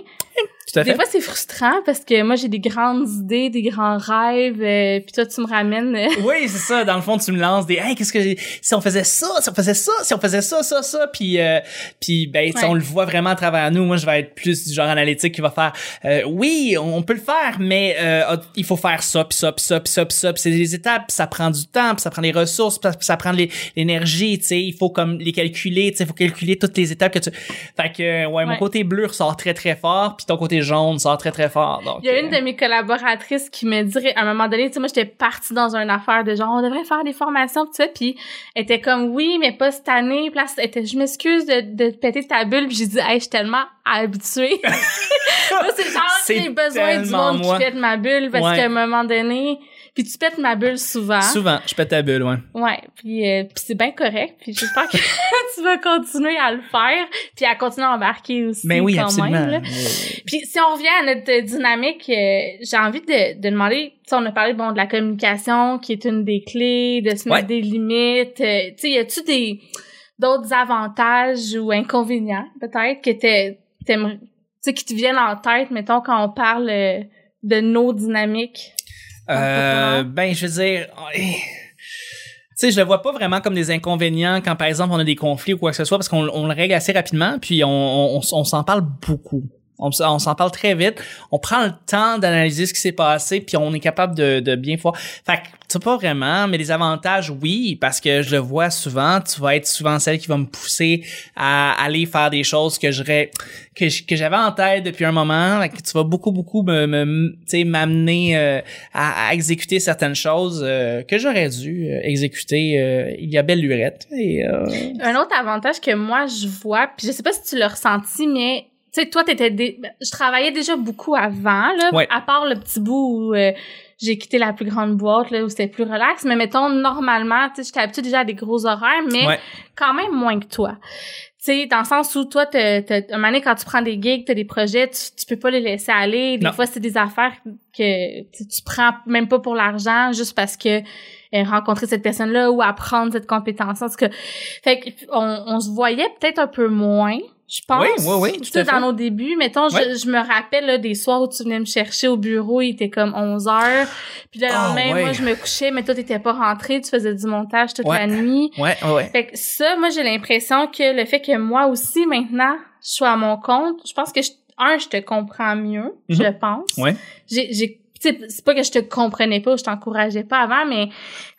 Tout à
Des fois, c'est frustrant parce que moi, j'ai des grandes idées, des grands rêves, euh, puis toi, tu me ramènes... euh,
Oui, c'est ça. Dans le fond, tu me lances des, hey, qu'est-ce que, si on faisait ça, si on faisait ça, si on faisait ça, ça, ça, puis, euh, puis, ben, tu sais,
Ouais.
on le voit vraiment à travers nous. Moi, je vais être plus du genre analytique qui va faire, euh, oui, on peut le faire, mais euh, ah, il faut faire ça, puis ça, puis ça, puis ça, puis ça, puis c'est des étapes, puis ça prend du temps, puis ça prend des ressources, puis ça, ça prend l'énergie, tu sais, il faut comme les calculer, tu sais, il faut calculer toutes les étapes que tu. Fait que, ouais, mon côté bleu ressort très très fort, puis ton côté jaune sort très très fort. Donc,
Il y a une
euh,
de mes collaboratrices qui me dirait, à un moment donné, tu sais, moi, j'étais partie dans une affaire de genre, on devrait faire des formations, tout ça, puis elle était comme, oui, mais pas cette année, puis là, elle était, je m'excuse de, de péter ta bulle, puis j'ai dit, hey, je suis tellement habituée. Moi, c'est genre, j'ai besoin du monde
moi.
qui pète ma bulle, parce
Ouais.
qu'à un moment donné, puis tu pètes ma bulle souvent.
Souvent, je pète ta bulle, ouais.
Ouais, puis, euh, puis c'est bien correct, puis j'espère que tu vas continuer à le faire, puis à continuer à embarquer aussi
Ben oui,
quand
absolument.
même. là. Puis si on revient à notre euh, dynamique, euh, j'ai envie de, de demander, tu sais, on a parlé bon de la communication qui est une des clés, de se mettre
Ouais.
des limites. euh, tu sais, y a-tu des d'autres avantages ou inconvénients peut-être que t'aimerais, tu sais, qui te viennent en tête, mettons quand on parle euh, de nos dynamiques?
Euh, ben, je veux dire, tu sais, je le vois pas vraiment comme des inconvénients quand, par exemple, on a des conflits ou quoi que ce soit, parce qu'on on le règle assez rapidement, puis on, on, on s'en parle beaucoup. On, s'en parle très vite. On prend le temps d'analyser ce qui s'est passé, puis on est capable de, bien voir. Fait que, c'est pas vraiment, mais les avantages, oui, parce que je le vois souvent. Tu vas être souvent celle qui va me pousser à aller faire des choses que j'aurais, que, j'avais en tête depuis un moment. Que tu vas beaucoup, beaucoup me, me tu m'amener euh, à, à exécuter certaines choses euh, que j'aurais dû euh, exécuter il y a belle lurette. Et,
Un autre avantage que moi je vois, puis je sais pas si tu l'as ressenti, mais tu sais, toi, t'étais, dé- ben, je travaillais déjà beaucoup avant, là,
Ouais.
à part le petit bout où euh, j'ai quitté la plus grande boîte, là, où c'était plus relax. Mais mettons, normalement, tu sais, j'étais habituée déjà à des gros horaires, mais
Ouais.
quand même moins que toi. Tu sais, dans le sens où toi, t'as, t'as, un moment donné, quand tu prends des gigs, t'as des projets, tu, tu peux pas les laisser aller. Des
Non. fois,
c'est des affaires que tu, prends même pas pour l'argent, juste parce que euh, rencontrer cette personne-là ou apprendre cette compétence. En tout cas, fait que on, on se voyait peut-être un peu moins, je pense.
Oui, oui, oui, tout
sais, dans nos débuts, mettons, je, je me rappelle là, des soirs où tu venais me chercher au bureau, il était comme 11 heures. Puis le
Ah,
lendemain,
ouais.
moi, je me couchais, mais toi, t'étais pas rentré, tu faisais du montage toute
Ouais.
la nuit.
ouais, ouais, ouais.
Fait que ça, moi, j'ai l'impression que le fait que moi aussi, maintenant, je sois à mon compte, je pense que, je- un, je te comprends mieux, je
Mhm.
pense.
Ouais.
J'ai, j'ai, tu sais, c'est pas que je te comprenais pas ou je t'encourageais pas avant, mais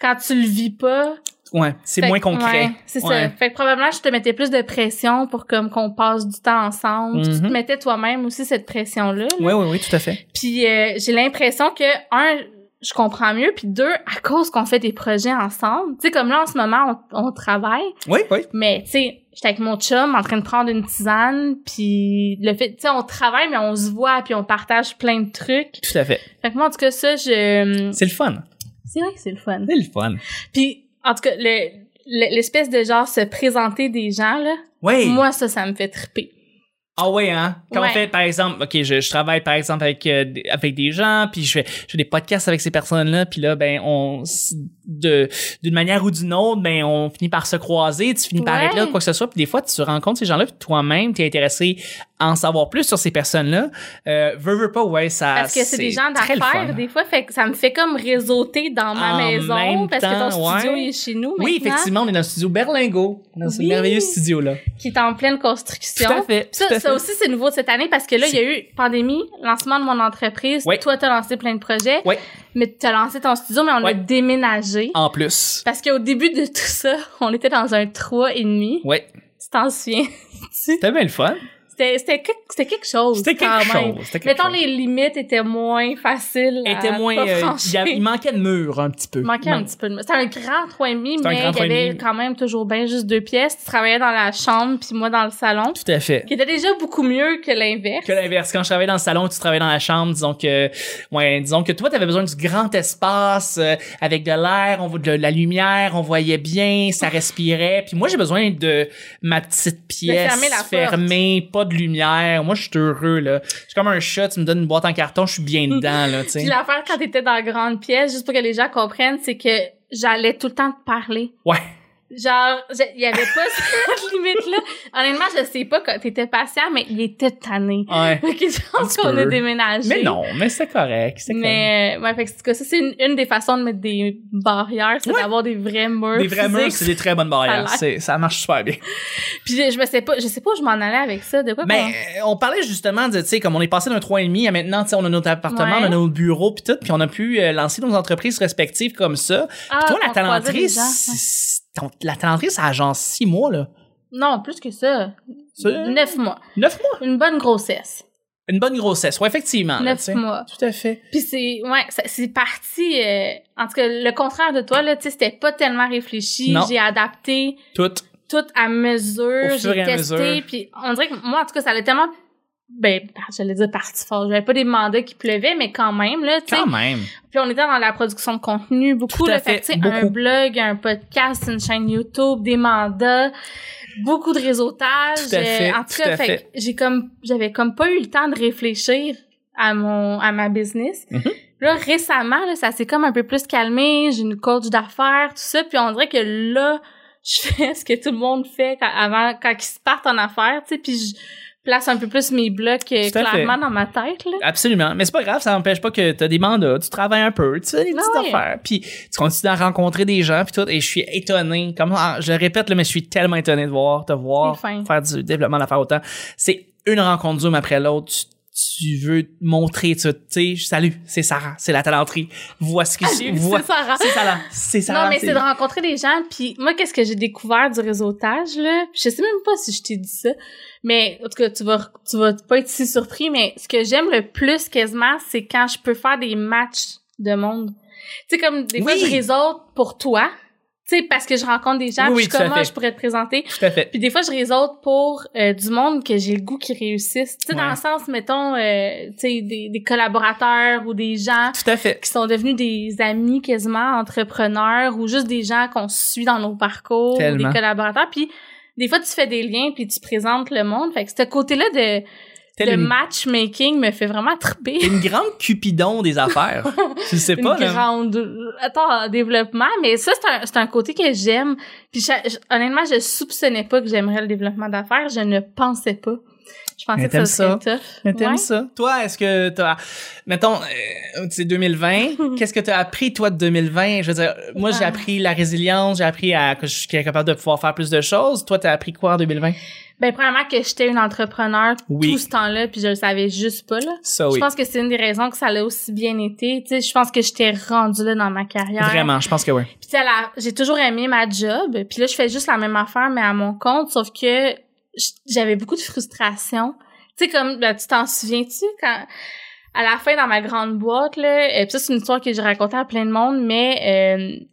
quand tu le vis pas...
Ouais, c'est moins concret.
ouais, c'est
Ouais.
ça. Fait que probablement, je te mettais plus de pression pour comme qu'on passe du temps ensemble. Tu te
Mhm.
mettais toi-même aussi cette pression-là. là.
Oui, oui, oui, tout à fait.
Puis euh, j'ai l'impression que un, je comprends mieux, puis deux, à cause qu'on fait des projets ensemble. Tu sais, comme là en ce moment, on, on travaille,
Oui, oui.
mais tu sais, j'étais avec mon chum en train de prendre une tisane, puis le fait, tu sais, on travaille, mais on se voit, puis on partage plein de trucs.
Tout à fait.
Fait que moi, en tout cas, ça, je,
C'est le fun.
c'est vrai que c'est le fun.
C'est le fun.
Puis en tout cas, le- le- l'espèce de genre se présenter des gens là,
Oui.
moi ça, ça me fait triper.
Ah ouais, hein? Quand
Ouais.
on fait, par exemple, OK, je, je travaille, par exemple, avec, euh, des- avec des gens, puis je fais, je fais des podcasts avec ces personnes-là, puis là, ben, on, de, d'une manière ou d'une autre, ben, on finit par se croiser, tu finis par être là, quoi que ce soit, puis des fois, tu rencontres ces gens-là, puis toi-même, t'es intéressé à en savoir plus sur ces personnes-là. Euh, veux, veux pas, ouais, ça,
Parce que c'est des gens d'affaires, des fois, fait que ça me fait comme réseauter dans ma
En
maison, parce que ton studio
ouais.
il est chez nous
Oui,
maintenant,
effectivement, on est dans le studio Berlingo, dans ce
Oui.
merveilleux studio-là.
qui est en pleine
Tout
construction.
à fait. Tout à
ça aussi, c'est nouveau de cette année parce que là, il y a eu pandémie, lancement de mon entreprise.
Ouais.
Toi, t'as lancé plein de projets.
Ouais.
Mais t'as lancé ton studio, mais on a déménagé.
En plus.
Parce qu'au début de tout ça, on était dans un trois et demi.
Ouais.
Tu t'en souviens?
C'était bien le fun.
C'était, c'était, que- c'était quelque chose.
C'était quelque
même.
chose. C'était quelque
Mettons,
chose.
les limites étaient moins faciles. à
était moins, euh, il y a- il manquait de mur un petit peu.
Il manquait un petit peu de... C'était un grand 3,5,
C'était un
mais il y avait
3,5.
quand même toujours bien juste deux pièces. Tu travaillais dans la chambre, puis moi dans le salon.
Tout à fait.
Qui était déjà beaucoup mieux que l'inverse.
Que l'inverse. Quand je travaillais dans le salon, tu travaillais dans la chambre, disons que, ouais, disons que toi, t'avais besoin du grand espace, euh, avec de l'air, on, de la lumière, on voyait bien, ça respirait. Puis moi, j'ai besoin de ma petite pièce
porte.
fermée, pas de lumière. Moi, je suis heureux, là. Je suis comme un chat, tu me donnes une boîte en carton, je suis bien dedans, là, tu sais.
Puis l'affaire quand t'étais dans la grande pièce, juste pour que les gens comprennent, c'est que j'allais tout le temps te parler.
Ouais.
Genre, il y avait pas cette limite-là. Honnêtement, je sais pas quand t'étais patient, mais il était tanné.
Ouais.
Je
Un
pense qu'on a déménagé.
Mais non, mais c'est correct, c'est.
Mais, ouais, fait que, en tout cas, ça, c'est une, une des façons de mettre des barrières, c'est
Ouais.
d'avoir des vrais murs.
Des vrais murs, c'est des très bonnes barrières. C'est, ça marche super bien.
Puis je, je me sais pas, je sais pas où je m'en allais avec ça, de quoi
Ben, euh, on parlait justement de, tu sais, comme on est passé d'un 3,5 à maintenant, tu sais, on a notre appartement,
Ouais.
on a nos bureaux pis tout, puis on a pu euh, lancer nos entreprises respectives comme ça.
Ah,
Toi, la
qu'on
la talenterie, ça a genre six mois, là.
Non, plus que ça. Neuf mois.
Neuf mois?
Une bonne grossesse.
Une bonne grossesse, ouais, effectivement.
Neuf mois.
Tout à fait.
Puis c'est ouais, c'est parti euh, en tout cas le contraire de toi là, tu sais c'était pas tellement réfléchi, j'ai adapté
Tout.
tout à mesure, j'ai testé puis on dirait que moi en tout cas ça allait tellement ben j'allais dire parti fort, j'avais pas des mandats qui pleuvaient mais quand même là, tu sais.
Quand même.
Puis on était dans la production de contenu beaucoup
Tout à
là,
fait, beaucoup.
un blog, un podcast, une chaîne YouTube, des mandats, beaucoup de réseautage.
Tout à fait,
en tout cas, fait j'ai comme j'avais comme pas eu le temps de réfléchir à mon à ma business.
Mhm.
Là récemment là, ça s'est comme un peu plus calmé, j'ai une coach d'affaires, tout ça, puis on dirait que là je fais ce que tout le monde fait quand, avant quand ils se partent en affaires, tu sais, puis je place un peu plus mes blocs euh,
fait.
clairement dans ma tête là.
Absolument. Mais c'est pas grave, ça n'empêche pas que t'as des mandats, tu travailles un peu, tu fais des petites
Ah oui.
affaires, puis tu continues à rencontrer des gens, puis tout, et je suis étonné. Comme ah, je le répète, là, mais je suis tellement étonné de voir, te voir faire du développement d'affaires autant. C'est une rencontre Zoom après l'autre. Tu, tu veux montrer, tu tu sais, salut, c'est Sarah, c'est la talenterie. Voici ce que vois.
C'est Sarah.
C'est Sarah. C'est Sarah.
Non, mais c'est de rencontrer des gens. Puis moi, qu'est-ce que j'ai découvert du réseautage, là? Je sais même pas si je t'ai dit ça. Mais en tout cas, tu vas, tu vas pas être si surpris. Mais ce que j'aime le plus quasiment, c'est quand je peux faire des matchs de monde. Tu sais, comme des fois, je réseaute pour toi. Tu sais, parce que je rencontre des gens,
Oui,
puis comment
fait.
je pourrais te présenter.
Tout à fait.
Puis des fois, je réseaute pour euh, du monde que j'ai le goût qu'ils réussissent. Tu sais, dans le sens, mettons, euh, tu sais, des, des collaborateurs ou des gens
Tout à fait.
qui sont devenus des amis quasiment entrepreneurs ou juste des gens qu'on suit dans nos parcours,
Tellement.
des collaborateurs. Puis des fois, tu fais des liens puis tu présentes le monde. Fait que ce côté-là de,
une,
matchmaking me fait vraiment triper.
t'es une grande cupidon des affaires. tu le sais
Une
pas, là.
grande attends en développement mais ça c'est un, un côté que j'aime puis je- je- honnêtement je soupçonnais pas que j'aimerais le développement d'affaires je ne pensais pas je pensais
Mais
que ça
t'aimes
serait tough
Mais t'aimes
Ouais.
ça? Toi, est-ce que t'as, mettons, euh, c'est 2020, qu'est-ce que t'as appris, toi, de 2020? Je veux dire, moi, j'ai appris la résilience, j'ai appris à, que je suis capable de pouvoir faire plus de choses. Toi, t'as appris quoi en 2020?
ben premièrement que j'étais une entrepreneur
Oui.
tout ce temps-là puis je le savais juste pas là
Ça, oui.
Je pense que c'est une des raisons que ça l'a aussi bien été. Tu sais, je pense que j'étais rendue là dans ma carrière.
Vraiment, je pense que oui.
Puis j'ai toujours aimé ma job. Puis là, je fais juste la même affaire, mais à mon compte. Sauf que j'avais beaucoup de frustration. Tu sais, comme, ben, tu t'en souviens-tu quand... À la fin, dans ma grande boîte, là, et puis ça, c'est une histoire que j'ai racontée à plein de monde, mais euh,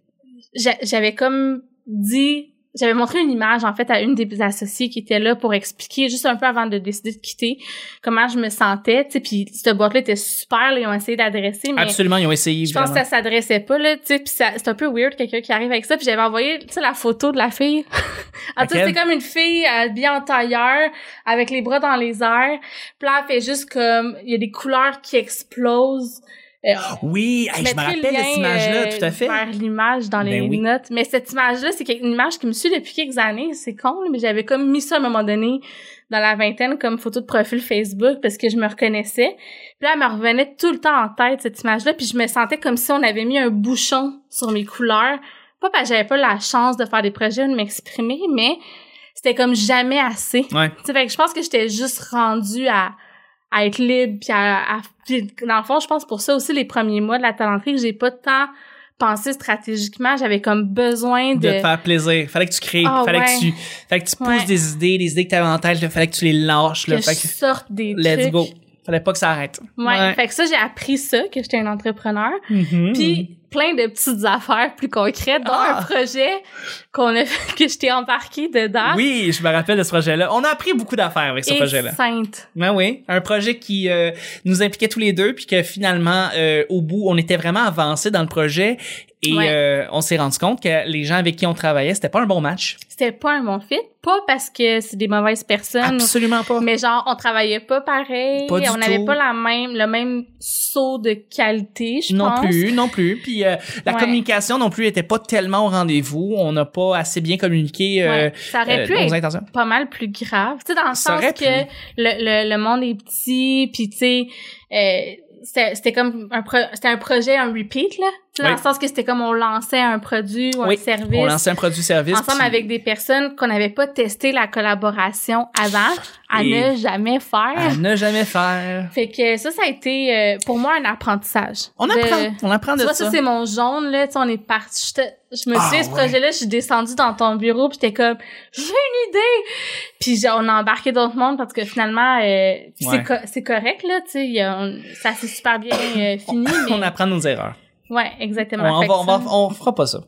j'a- j'avais comme dit j'avais montré une image en fait à une des associées qui était là pour expliquer juste un peu avant de décider de quitter comment je me sentais, tu sais puis cette boîte là était super, là, ils ont essayé d'adresser mais
Absolument, ils ont essayé.
je pense que ça s'adressait pas là, tu sais puis c'est un peu weird quelqu'un qui arrive avec ça puis j'avais envoyé tu sais la photo de la fille. en tout c'était comme une fille habillée en tailleur avec les bras dans les airs. Puis là, elle fait juste comme il y a des couleurs qui explosent. Euh,
Oui, hey, je me rappelle cette image-là,
euh,
tout à fait.
Vers l'image dans les
Ben oui.
notes. Mais cette image-là, c'est une image qui me suit depuis quelques années. C'est con, mais j'avais comme mis ça à un moment donné dans la vingtaine comme photo de profil Facebook parce que je me reconnaissais. Puis là, elle me revenait tout le temps en tête, cette image-là. Puis je me sentais comme si on avait mis un bouchon sur mes couleurs. Pas parce que j'avais pas la chance de faire des projets ou de m'exprimer, mais c'était comme jamais assez.
Ouais.
Fait que je pense que j'étais juste rendue à, à être libre puis à, à- puis dans le fond, je pense pour ça aussi les premiers mois de la talenterie que j'ai pas tant pensé stratégiquement, j'avais comme besoin
De
de,
te faire plaisir. Fallait que tu crées.
Ah,
fallait,
ouais.
que tu, fallait que tu pousses
Ouais.
des idées, des idées que t'avais en tête. là, fallait que tu les lâches. Là,
que
fait
je
que,
sorte des
let's
trucs.
go. Fallait pas que ça arrête.
Ouais. Fait que ça j'ai appris ça que j'étais un entrepreneur.
Mhm.
Puis plein de petites affaires plus concrètes, dont
Ah.
un projet qu'on a que je t'ai embarqué dedans.
Oui, je me rappelle de ce projet-là. On a appris beaucoup d'affaires avec ce
Et
projet-là.
sainte.
Ben oui, un projet qui euh, nous impliquait tous les deux, puis que finalement, euh, au bout, on était vraiment avancé dans le projet et
Ouais.
euh, on s'est rendu compte que les gens avec qui on travaillait, c'était pas un bon match.
C'était pas un bon fit, pas parce que c'est des mauvaises personnes,
Absolument pas.
mais genre on travaillait pas pareil,
Pas du
on n'avait pas la même le même saut de qualité, je
non
pense.
plus, non plus. Puis euh, la
Ouais.
communication non plus était pas tellement au rendez-vous. On n'a pas assez bien communiqué euh,
Ouais. Ça aurait
euh,
pu être
intentions.
pas mal plus grave, tu sais dans le
Ça
sens que le, le le monde est petit, puis tu sais euh, c'était comme un pro- c'était un projet un repeat là, dans
Oui.
le sens que c'était comme on lançait un produit ou
Oui,
un service
On lançait un produit-service.
ensemble
puis-
avec des personnes qu'on n'avait pas testé la collaboration avant à
Et-
ne jamais faire.
à ne jamais faire.
Fait que ça, ça a été euh, pour moi un apprentissage.
On
De-
apprend, on apprend de
Tu vois,
ça.
ça, c'est mon jaune, là. Tu sais, on est parti. Je me
Ah,
souviens, ce
ouais.
projet-là, je suis descendue dans ton bureau, puis j'étais comme, j'ai une idée! Puis j'ai- on a embarqué d'autres mondes parce que finalement, euh,
Ouais.
c'est co- c'est correct, là, tu sais. on- Ça s'est super bien euh, fini, mais...
on apprend nos erreurs.
Ouais, exactement.
On, va, on, va, on fera pas ça.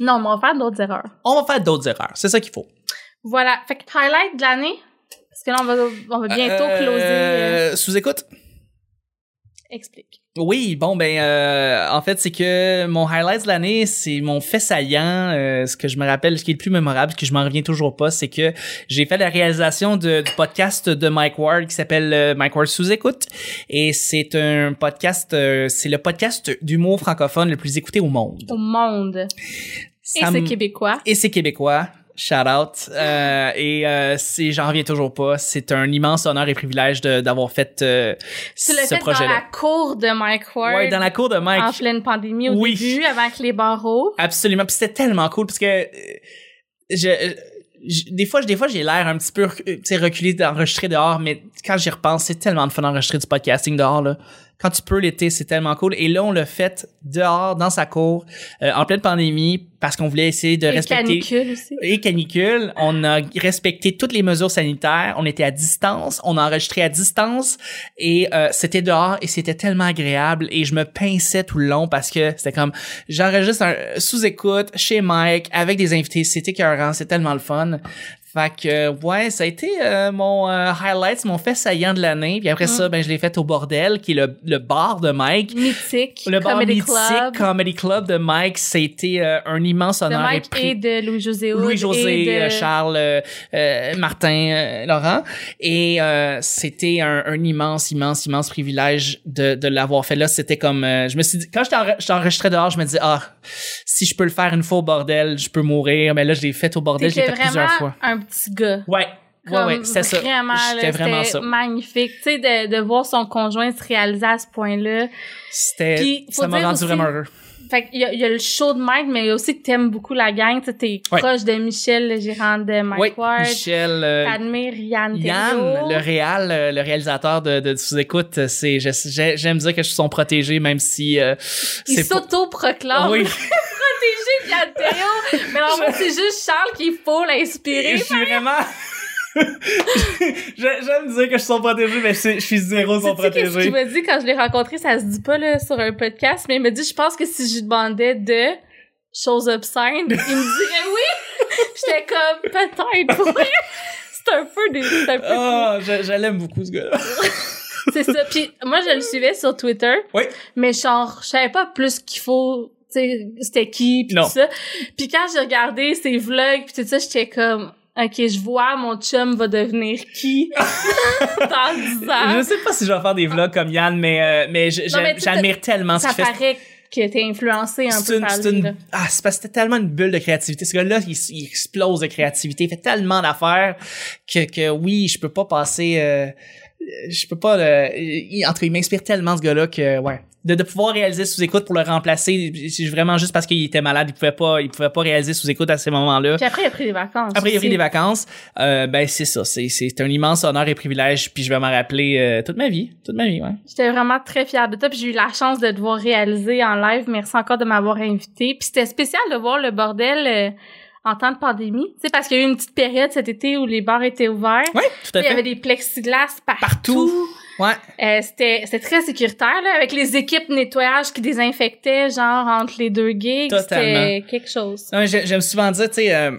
Non, mais on va faire d'autres erreurs.
On va faire d'autres erreurs. C'est ça qu'il faut.
Voilà. Fait que highlight de l'année, parce que là, on va, on va bientôt
Euh,
closer. euh,
Sous écoute.
explique.
Oui, bon ben euh, en fait c'est que mon highlight de l'année c'est mon fait saillant, euh, ce que je me rappelle, ce qui est le plus mémorable, ce que je m'en reviens toujours pas, c'est que j'ai fait la réalisation de, du podcast de Mike Ward qui s'appelle euh, Mike Ward sous écoute et c'est un podcast, euh, c'est le podcast d'humour francophone le plus écouté au monde.
Au monde.
Ça
Et c'est québécois.
et c'est québécois. Shout out. Euh, et euh, c'est, j'en reviens toujours pas. C'est un immense honneur et privilège d'avoir fait euh,
Tu l'as
ce
fait dans
projet-là.
la cour de Mike Ward.
Ouais, dans la cour de Mike.
en pleine pandémie au
Oui.
début, que les barreaux.
Absolument. Puis c'était tellement cool parce que euh, je, je- des fois, des fois, j'ai l'air un petit peu, euh, reculé d'enregistrer dehors, mais quand j'y repense, c'est tellement de fun d'enregistrer du podcasting dehors, là. Quand tu peux l'été, c'est tellement cool. Et là, on l'a fait dehors, dans sa cour, euh, en pleine pandémie, parce qu'on voulait essayer de
Et
respecter
canicule aussi.
et canicule. On a respecté toutes les mesures sanitaires. On était à distance. On a enregistré à distance et euh, c'était dehors et c'était tellement agréable et je me pinçais tout le long parce que c'était comme j'enregistre un sous-écoute chez Mike avec des invités. C'était écœurant. C'est tellement le fun. Fait que ouais, ça a été euh, mon euh, highlight, mon fait saillant de l'année. Puis après ça, ben je l'ai fait au bordel, qui est le, le bar de Mike.
Mythique.
Le bar
Comedy
mythique
Club.
Comedy Club de Mike, c'était euh, un immense
de
honneur
Mike
et pri-
et de Louis-José
Louis-José,
de...
euh, Charles, euh, euh, Martin, Laurent. Et euh, c'était un, un immense, immense, immense privilège de, de l'avoir fait là. C'était comme... euh, je me suis dit... Quand j'étais enre- j'étais enregistré dehors, je me disais, ah, si je peux le faire une fois au bordel, je peux mourir. Mais là, je l'ai fait au bordel, je l'ai fait plusieurs fois.
un petit gars.
Ouais. Ouais,
Comme
ouais, c'était ça. C'était vraiment ça.
magnifique. Tu sais, de, de voir son conjoint se réaliser à ce point-là.
C'était... Ça m'a rendu
aussi-
vraiment heureux.
Fait qu'il y a, il y a le show de Mike, mais il y a aussi que t'aimes beaucoup la gang. Tu t'es
Ouais.
proche de Michel, le gérant de Mike Ward.
Michel... euh,
T'admires Yann
Yann, le réal, euh, le réalisateur de, de sous-écoute, c'est, j'aime dire que je suis son protégé, même si euh,
Il s'auto-proclame.
Oui,
protégé de Yann Terriot. Mais en fait, c'est juste Charles qu'il faut l'inspirer.
je suis vraiment. J'aime dire que je suis son protégé, mais je, suis zéro son
sais qu'est-ce qu'il
protégé.
m'a dit quand je l'ai rencontré, ça se dit pas là sur un podcast, mais il m'a dit je pense que si je lui demandais de choses obscènes, il me dirait oui. J'étais comme, peut-être, ouais. C'est un peu des, un peu
Ah, je, je l'aime beaucoup, ce gars-là.
C'est ça. Puis moi, je le suivais sur Twitter.
Oui.
Mais genre, je savais pas plus qu'il faut, c'était qui, puis tout ça. Puis quand j'ai regardé ses vlogs, puis tout ça, j'étais comme, OK, je vois mon chum va devenir qui? Dans 10 ans.
Je sais pas si je vais faire des vlogs comme Yann, mais, euh, mais j'admire tellement ce
Ça
qu'il fait.
paraît que t'es influencé un
C'est
peu
une,
par lui,
une- ah, c'est parce que c'était tellement une bulle de créativité. Ce gars-là, il, il explose de créativité. Il fait tellement d'affaires que, que oui, je peux pas passer, euh, je peux pas, euh, il, entre, il m'inspire tellement, ce gars-là, que, ouais. De, de pouvoir réaliser sous écoute pour le remplacer, c'est vraiment juste parce qu'il était malade, il pouvait pas, il pouvait pas réaliser sous écoute à ces moments-là.
Puis après, il a pris des vacances.
Après, il a pris des vacances. Euh, ben, c'est ça. C'est, c'est un immense honneur et privilège. Puis je vais m'en rappeler euh, toute ma vie. Toute ma vie, ouais.
J'étais vraiment très fière de toi, puis j'ai eu la chance de te voir réaliser en live. Merci encore de m'avoir invité. Puis c'était spécial de voir le bordel euh, en temps de pandémie. Tu sais, parce qu'il y a eu une petite période cet été où les bars étaient ouverts.
Ouais, tout à
Il y avait
fait.
des plexiglas partout.
Partout. Ouais.
Euh, c'était c'était très sécuritaire là, avec les équipes nettoyage qui désinfectaient genre entre les deux gigs. C'était quelque chose.
Non, j'ai- J'aime souvent dire, tu sais, euh,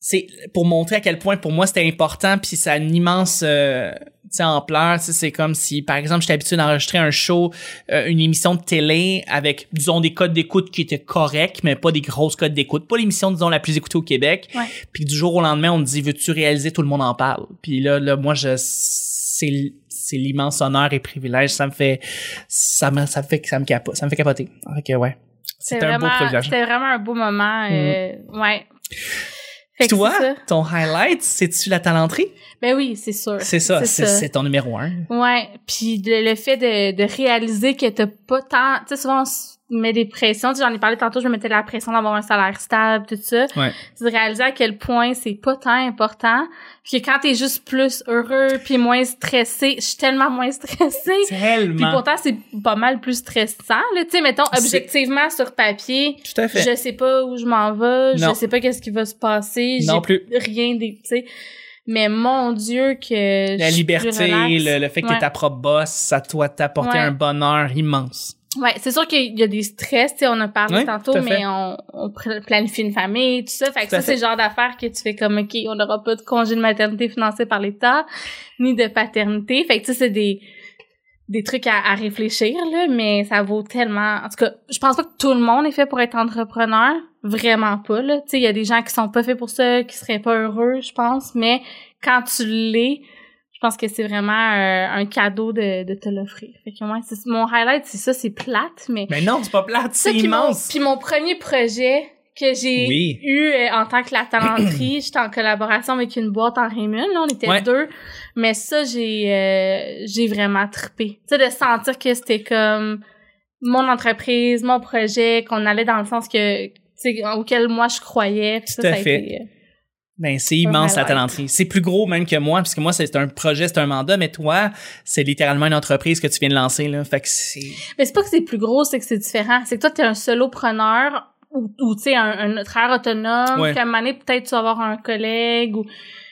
c'est pour montrer à quel point pour moi c'était important, puis ça a une immense euh, tu sais, ampleur. Tu sais, C'est comme si, par exemple, j'étais habitué d'enregistrer un show, euh, une émission de télé avec, disons, des codes d'écoute qui étaient corrects, mais pas des grosses codes d'écoute. Pas l'émission, disons, la plus écoutée au Québec.
Ouais.
Puis du jour au lendemain, on me dit, veux-tu réaliser, tout le monde en parle? Puis là, là, moi, je c'est c'est l'immense honneur et privilège. Ça me fait, ça me, ça me fait, ça me capote, ça me fait capoter. Que ouais. C'est
C'était
un beau privilège.
C'était vraiment un beau moment. euh, ouais. Fait
toi, ton highlight, c'est-tu la talenterie?
Ben oui, c'est sûr.
C'est ça, c'est c'est ton numéro un.
Ouais, puis le, le fait de, de réaliser que t'as pas tant, tu sais souvent on se met des pressions, tu sais, j'en ai parlé tantôt, je me mettais la pression d'avoir un salaire stable, tout ça.
Ouais.
C'est de réaliser à quel point c'est pas tant important, puis que quand t'es juste plus heureux puis moins stressé, je suis tellement moins stressée. Puis
Tellement.
pourtant c'est pas mal plus stressant là, tu sais mettons objectivement sur papier,
Tout à fait.
je sais pas où je m'en vais,
Non.
je sais pas qu'est-ce qui va se passer,
Non plus.
rien des, tu sais. Mais mon Dieu que
La
je suis
liberté, le, le fait que
Ouais.
t'es ta propre boss, ça doit t'apporter
Ouais.
un bonheur immense.
Ouais, c'est sûr qu'il y a des stress, tu sais, on a parlé tantôt, mais on, planifie une famille, tout ça. Fait que
Tout
ça, c'est le genre d'affaires que tu fais comme, OK, on n'aura pas de congé de maternité financé par l'État, ni de paternité. Fait que ça, c'est des, des trucs à, à réfléchir, là, mais ça vaut tellement... En tout cas, je pense pas que tout le monde est fait pour être entrepreneur. Vraiment pas, là. Tu sais, il y a des gens qui sont pas faits pour ça, qui seraient pas heureux, je pense, mais quand tu l'es, je pense que c'est vraiment euh, un cadeau de, de te l'offrir. Fait que ouais, c'est- mon highlight, c'est ça, c'est plate, mais
Mais non, c'est pas plate, c'est immense.
Puis mon premier projet que j'ai
Oui.
eu euh, en tant que la talenterie, j'étais en collaboration avec une boîte en Raymond, là, on était
Ouais.
deux. Mais ça, j'ai euh, j'ai vraiment trippé. Tu sais, de sentir que c'était comme mon entreprise, mon projet, qu'on allait dans le sens que auquel moi je croyais. Puis ça,
Tout à
ça a
fait.
été, euh,
Ben, c'est immense la talenterie. C'est plus gros même que moi, parce que moi, c'est un projet, c'est un mandat, mais toi, c'est littéralement une entreprise que tu viens de lancer, là. Fait que c'est...
Mais c'est pas que c'est plus gros, c'est que c'est différent. C'est que toi, t'es un solopreneur ou, ou tu sais, un, un travailleur autonome,
Ouais.
qu'à un moment donné, peut-être tu vas avoir un collègue ou...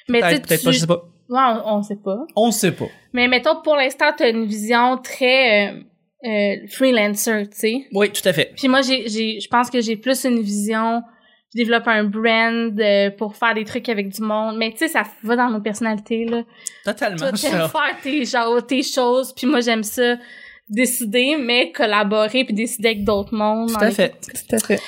Mais
Peut-être, peut-être
tu-
pas, je sais pas.
Ouais, on, on sait pas.
On sait pas.
Mais mettons, pour l'instant, t'as une vision très euh, euh, freelancer, tu sais.
Oui, tout à fait.
Puis moi, j'ai, j'ai, je pense que j'ai plus une vision... Je développe un brand euh, pour faire des trucs avec du monde. Mais tu sais, ça va dans nos personnalités, là.
Totalement.
Toi, t'aimes faire tes, genre, tes choses, puis moi, j'aime ça décider, mais collaborer puis décider avec d'autres mondes.
Tout à fait. Tout à fait.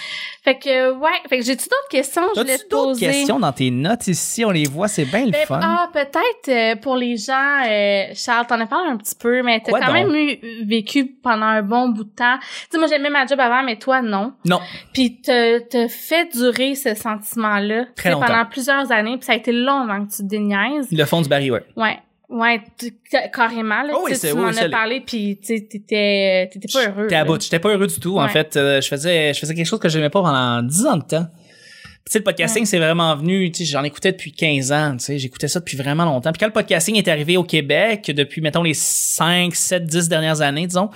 Fait que, ouais. Fait que j'ai-tu d'autres questions? que Je voulais
d'autres questions dans tes notes ici? On les voit, c'est bien le
Ben,
fun.
ah, peut-être euh, pour les gens, euh, Charles, t'en as parlé un petit peu, mais t'as
Quoi
quand
donc?
même eu, vécu pendant un bon bout de temps. Tu sais, moi, j'aimais ma job avant, mais toi, non.
Non.
Puis t'as t'as fait durer ce sentiment-là
Très longtemps.
pendant plusieurs années, puis ça a été long avant que tu te déniaises.
Le fond du baril, ouais.
Ouais. Ouais, carrément, là.
Oh oui,
tu
oui,
m'en
c'est-
as parlé, puis tu t'étais t'étais pas heureux.
J'étais à bout. J'étais pas heureux du tout. En fait, euh, je faisais, je faisais quelque chose que j'aimais pas pendant 10 ans de temps. Tu sais, le podcasting,
Ouais.
c'est vraiment venu, tu sais, j'en écoutais depuis 15 ans, tu sais, j'écoutais ça depuis vraiment longtemps. Puis quand le podcasting est arrivé au Québec, depuis, mettons, les 5, 7, 10 dernières années, disons,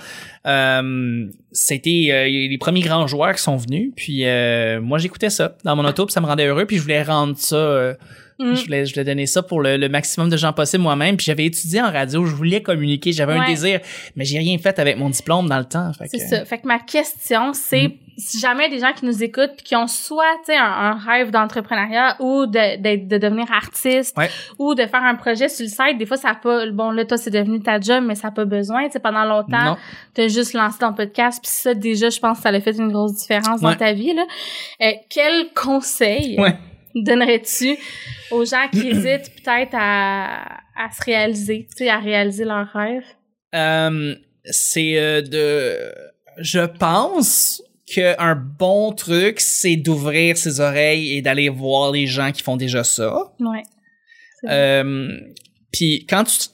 euh, c'était euh, les premiers grands joueurs qui sont venus. Puis euh, moi, j'écoutais ça dans mon auto, puis ça me rendait heureux, puis je voulais rendre ça...
Mm.
Je, voulais, je voulais donner ça pour le, le maximum de gens possible moi-même. Puis j'avais étudié en radio, je voulais communiquer, j'avais un désir, mais j'ai rien fait avec mon diplôme dans le temps. Fait
C'est
que-
ça. Fait que ma question, c'est
Mm.
si jamais des gens qui nous écoutent puis qui ont soit tu un, un rêve d'entrepreneuriat ou de, de, de devenir artiste
Ouais.
ou de faire un projet sur le site, des fois ça a pas bon là toi c'est devenu ta job mais ça a pas besoin, tu pendant longtemps
Non.
t'as juste lancé ton podcast puis ça déjà je pense que ça a fait une grosse différence
Ouais.
dans ta vie là. Euh, quel conseil
Ouais.
Donnerais-tu aux gens qui hésitent peut-être à, à se réaliser, tu sais à réaliser leurs rêves?
Euh, c'est euh, de je pense que un bon truc c'est d'ouvrir ses oreilles et d'aller voir les gens qui font déjà ça
Ouais.
euh, puis quand tu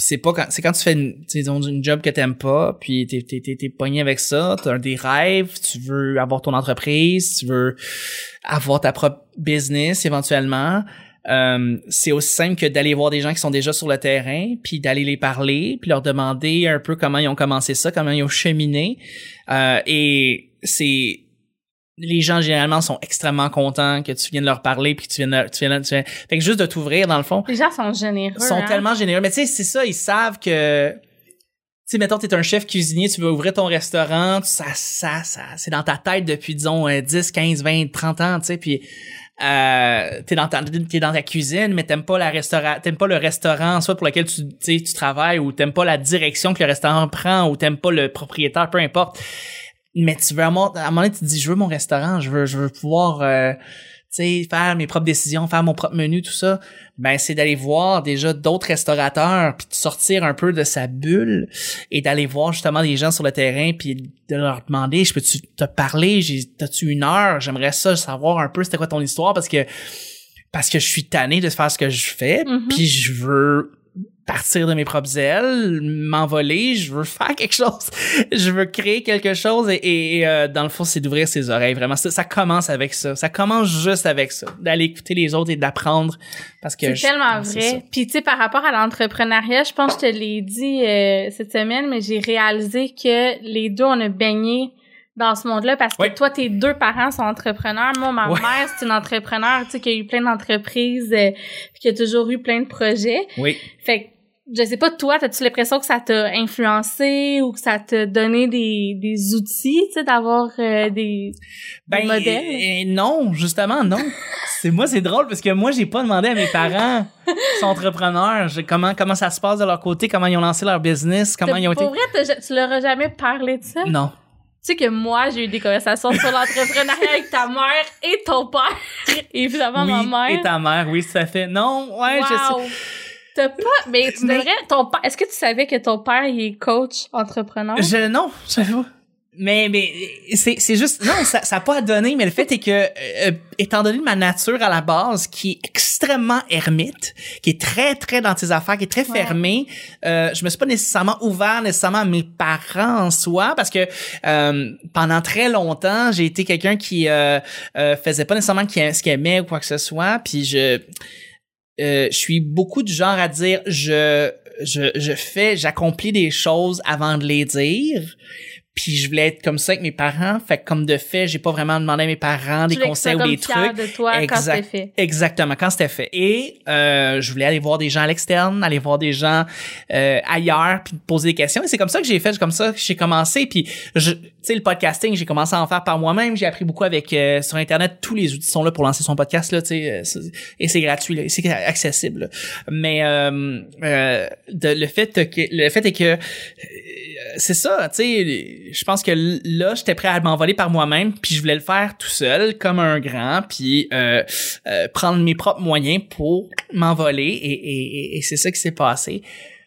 c'est pas quand c'est quand tu fais une, disons, une job que t'aimes pas puis t'es t'es t'es, t'es pogné avec ça t'as des rêves tu veux avoir ton entreprise tu veux avoir ta propre business éventuellement euh, c'est aussi simple que d'aller voir des gens qui sont déjà sur le terrain, puis d'aller les parler, puis leur demander un peu comment ils ont commencé ça, comment ils ont cheminé. Euh, et c'est les gens généralement sont extrêmement contents que tu viennes leur parler, puis que tu viennes, leur- tu viennes, tu viennes- fait que juste de t'ouvrir dans le fond,
Les gens sont généreux.
ils sont
hein?
tellement généreux. Mais tu sais, c'est ça, ils savent que tu sais, mettons, t'es un chef cuisinier, tu veux ouvrir ton restaurant, ça, ça, ça, c'est dans ta tête depuis, disons, euh, 10, 15, 20, 30 ans, tu sais, puis euh, t'es dans ta, t'es dans ta cuisine, mais t'aimes pas la restaurant, t'aimes pas le restaurant, soit pour lequel tu, tu travailles, ou t'aimes pas la direction que le restaurant prend, ou t'aimes pas le propriétaire, peu importe. Mais tu veux à un moment donné, tu te dis, je veux mon restaurant, je veux, je veux pouvoir, euh, tu sais, faire mes propres décisions, faire mon propre menu, tout ça, ben c'est d'aller voir déjà d'autres restaurateurs, puis de sortir un peu de sa bulle et d'aller voir justement des gens sur le terrain, puis de leur demander, je peux-tu te parler, j'ai, t'as-tu une heure, j'aimerais ça savoir un peu c'était quoi ton histoire parce que parce que je suis tanné de faire ce que je fais,
Mhm.
puis je veux partir de mes propres ailes, m'envoler, je veux faire quelque chose, je veux créer quelque chose et, et, euh, dans le fond c'est d'ouvrir ses oreilles vraiment ça, ça commence avec ça, ça commence juste avec ça, d'aller écouter les autres et d'apprendre parce que
C'est tellement vrai. Puis tu sais, par rapport à l'entrepreneuriat, je pense que je te l'ai dit euh, cette semaine, mais j'ai réalisé que les deux, on a baigné dans ce monde-là parce que toi, tes deux parents sont entrepreneurs. Moi, ma mère, c'est une entrepreneur, tu sais, qui a eu plein d'entreprises, euh, qui a toujours eu plein de projets.
Oui.
Fait que, je sais pas, toi, as-tu l'impression que ça t'a influencé ou que ça t'a donné des, des outils, tu sais, d'avoir euh, des,
Ben
des modèles?
euh, non, justement non. c'est moi c'est drôle parce que moi j'ai pas demandé à mes parents sont entrepreneurs je- comment comment ça se passe de leur côté, comment ils ont lancé leur business, comment ils ont été
Pour vrai, t'as- tu leur as jamais parlé de ça?
Non.
Tu sais que moi, j'ai eu des conversations sur l'entrepreneuriat avec ta mère et ton père. Évidemment,
oui,
ma mère.
et ta mère, oui, ça fait. Non, ouais, je sais.
T'as pas, mais tu
Mais-
devrais, ton père, est-ce que tu savais que ton père, il est coach entrepreneur?
Je non, je savais pas. Mais mais c'est c'est juste non ça ça a pas à donner mais le fait est que euh, étant donné ma nature à la base qui est extrêmement ermite, qui est très très dans tes affaires, qui est très
Ouais.
fermée, euh, je me suis pas nécessairement ouvert nécessairement à mes parents en soi parce que euh, pendant très longtemps, j'ai été quelqu'un qui euh, euh, faisait pas nécessairement ce qu'il aimait ou quoi que ce soit, puis je euh, je suis beaucoup du genre à dire je je je fais j'accomplis des choses avant de les dire puis je voulais être comme ça avec mes parents fait que comme de fait j'ai pas vraiment demandé à mes parents des
Tu
conseils ou des trucs
de toi quand
Exact.
c'était fait.
Exactement, quand c'était fait. Et euh, je voulais aller voir des gens à l'externe, aller voir des gens euh, ailleurs, puis poser des questions. Et c'est comme ça que j'ai fait, c'est comme ça que j'ai commencé. Puis, je- tu sais, le podcasting, j'ai commencé à en faire par moi-même. J'ai appris beaucoup avec euh, sur Internet. Tous les outils sont là pour lancer son podcast là, tu sais, euh, et c'est gratuit, là, et c'est accessible. là. Mais euh, euh, de, le fait que le fait est que c'est ça, tu sais, je pense que là, j'étais prêt à m'envoler par moi-même, puis je voulais le faire tout seul, comme un grand, puis euh, euh, prendre mes propres moyens pour m'envoler, et, et, et- et c'est ça qui s'est passé.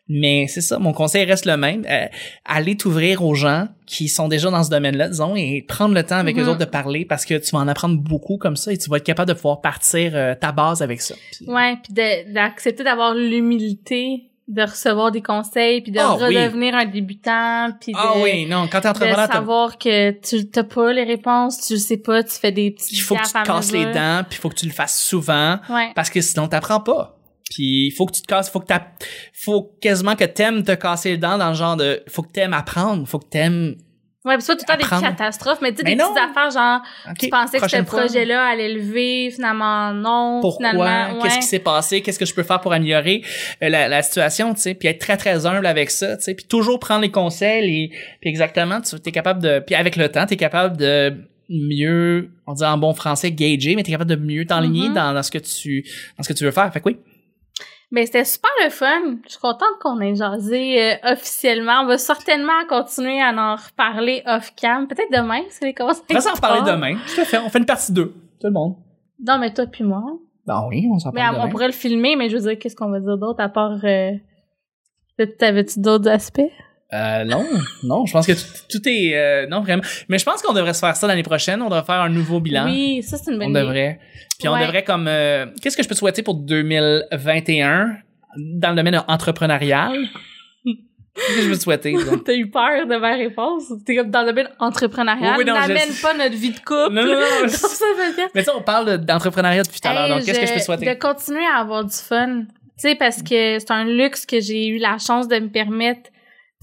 Mais c'est ça, mon conseil reste le même. Euh, aller t'ouvrir aux gens qui sont déjà dans ce domaine-là, disons, et prendre le temps avec eux autres de parler parce que tu vas en apprendre beaucoup comme ça et tu vas être capable de pouvoir partir euh, ta base avec ça. Puis-
Ouais, puis d'accepter d'avoir l'humilité de recevoir des conseils, puis de
Ah, oui.
redevenir un débutant, puis de,
Ah oui, non, quand t'es
de
entrepreneur, t'as-
savoir que tu t'as pas les réponses, tu sais pas, tu fais des petits
il faut que tu te casses les dents, puis il faut que tu le fasses souvent.
Ouais.
parce que sinon t'apprends pas. Puis il faut que tu te casses, faut que t'app- faut quasiment que t'aimes te casser les dents dans le genre de faut que t'aimes apprendre, faut que t'aimes
Ouais, puis pas tout le temps des catastrophes, mais tu sais, des
non.
petites affaires genre, tu pensais que ce projet-là allait lever, finalement non,
Pourquoi?
finalement,
Qu'est-ce qui s'est passé? Qu'est-ce que je peux faire pour améliorer euh, la, la situation, tu sais? Puis être très, très humble avec ça, tu sais? Puis toujours prendre les conseils et puis exactement, tu es capable de... Puis avec le temps, tu es capable de mieux, on dit en bon français, gager, mais tu es capable de mieux t'enligner
Mhm.
dans, dans ce que tu dans ce que tu veux faire. Fait que oui.
Mais c'était super le fun. Je suis contente qu'on ait jasé euh, officiellement. On va certainement continuer à en reparler off-cam. Peut-être demain, si les commence
On va s'en reparler demain. Tout à fait. On fait une partie 2. Tout le monde.
Non, mais toi puis moi.
Ben oui, on s'en
Mais
parle
on
demain.
pourrait le filmer, mais je veux dire, qu'est-ce qu'on va dire d'autre à part... Euh... T'avais-tu d'autres aspects?
Euh, non, non, je pense que tout, tout est... euh, non, vraiment. Mais je pense qu'on devrait se faire ça l'année prochaine. On devrait faire un nouveau bilan.
Oui, ça, c'est une bonne
On
idée.
devrait. Puis on devrait comme... euh, Qu'est-ce que je peux souhaiter pour 2021 dans le domaine entrepreneurial? Qu'est-ce que je peux souhaiter?
T'as eu peur de ma réponse? T'es comme dans le domaine entrepreneurial.
Oui, oui, non, je-
N'amène pas notre vie de couple.
Non, non, non, je-. Mais tu on parle de- d'entrepreneuriat depuis tout à l'heure. Donc, qu'est-ce que je peux souhaiter?
De continuer à avoir du fun. Tu sais, parce que c'est un luxe que j'ai eu la chance de me permettre,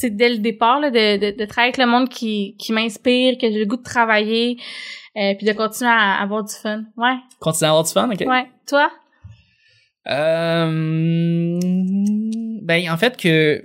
dès le départ, là, de, de, de travailler avec le monde qui, qui m'inspire, que j'ai le goût de travailler, euh, puis de continuer à avoir du fun. Ouais,
Continuer à avoir du fun, OK?
ouais. Toi?
Euh, ben, en fait, que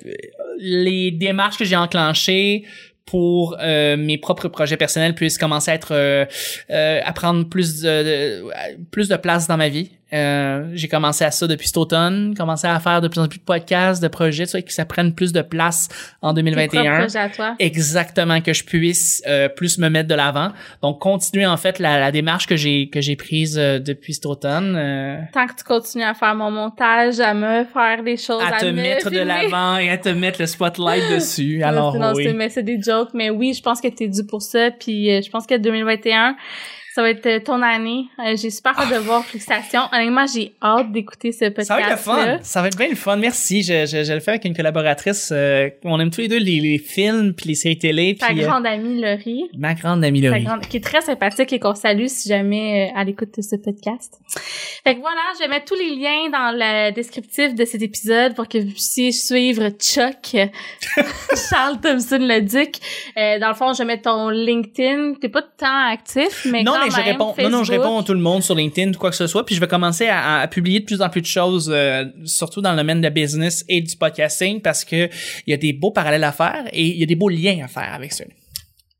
les démarches que j'ai enclenchées pour euh, mes propres projets personnels puissent commencer à être euh, euh, à prendre plus de, de- plus de place dans ma vie. Euh, j'ai commencé à ça depuis cet automne, commencé à faire de plus en plus de podcasts, de projets, tu vois, que ça prenne plus de place en
Tes propres
2021
projets à toi?
exactement que je puisse euh, plus me mettre de l'avant. Donc continuer en fait la, la démarche que j'ai que j'ai prise euh, depuis cet automne euh,
Tant que tu continues à faire mon montage, à me faire des choses, à,
à te
me
mettre de l'avant et à te mettre le spotlight dessus. Alors
non,
oui.
c'est- mais c'est des jokes. Mais oui, je pense que t'es dû pour ça. Puis euh, je pense que 2021, ça va être euh, ton année. Euh, j'ai super hâte de voir Fluxation. Honnêtement, j'ai hâte d'écouter ce podcast.
Ça va être le fun. Ça va être bien le fun. Merci. Je, je, je le fais avec une collaboratrice. euh, on aime tous les deux les, les films puis les séries télé.
Ta
euh,
grande amie Laurie,
ma grande amie Laurie.
grande, qui est très sympathique et qu'on salue si jamais euh, elle écoute ce podcast. Fait que voilà, je vais mettre tous les liens dans le descriptif de cet épisode pour que vous puissiez suivre Chuck, Charles Thompson le Duc. Euh, dans le fond, je vais mettre ton LinkedIn. T'es pas tant actif, mais
non,
quand
mais je réponds. Non, non, je réponds à tout le monde sur LinkedIn ou quoi que ce soit. Puis je vais commencer à, à publier de plus en plus de choses, euh, surtout dans le domaine de la business et du podcasting, parce que il y a des beaux parallèles à faire et il y a des beaux liens à faire avec ça.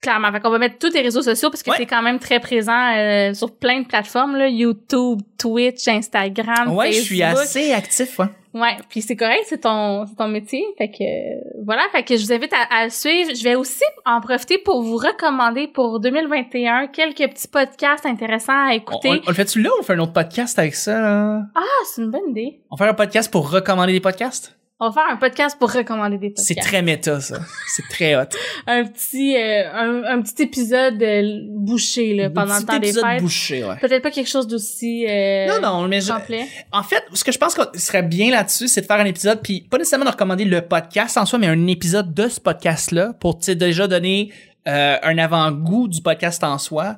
Clairement. Fait qu'on va mettre tous tes réseaux sociaux parce que
Ouais.
t'es quand même très présent euh, sur plein de plateformes, là. YouTube, Twitch, Instagram,
Ouais, je suis assez actif, ouais.
Ouais, puis c'est correct, c'est ton, c'est ton métier. Fait que, euh, voilà. Fait que je vous invite à, à le suivre. Je vais aussi en profiter pour vous recommander pour 2021 quelques petits podcasts intéressants à
On,
écouter.
on- on le fait-tu là ou on fait un autre podcast avec ça? là?
Ah, c'est une bonne idée.
On fait un podcast pour recommander des podcasts?
On va faire un podcast pour recommander des podcasts.
C'est très méta, ça. C'est très hot.
Un petit, euh, un, un petit épisode euh, bouché, là, pendant le temps des
épisode
fêtes.
bouché, ouais.
Peut-être pas quelque chose d'aussi, euh,
Non, non, mais je-. En fait, ce que je pense qu'on serait bien là-dessus, c'est de faire un épisode, puis pas nécessairement de recommander le podcast en soi, mais un épisode de ce podcast-là pour déjà donner euh, un avant-goût du podcast en soi.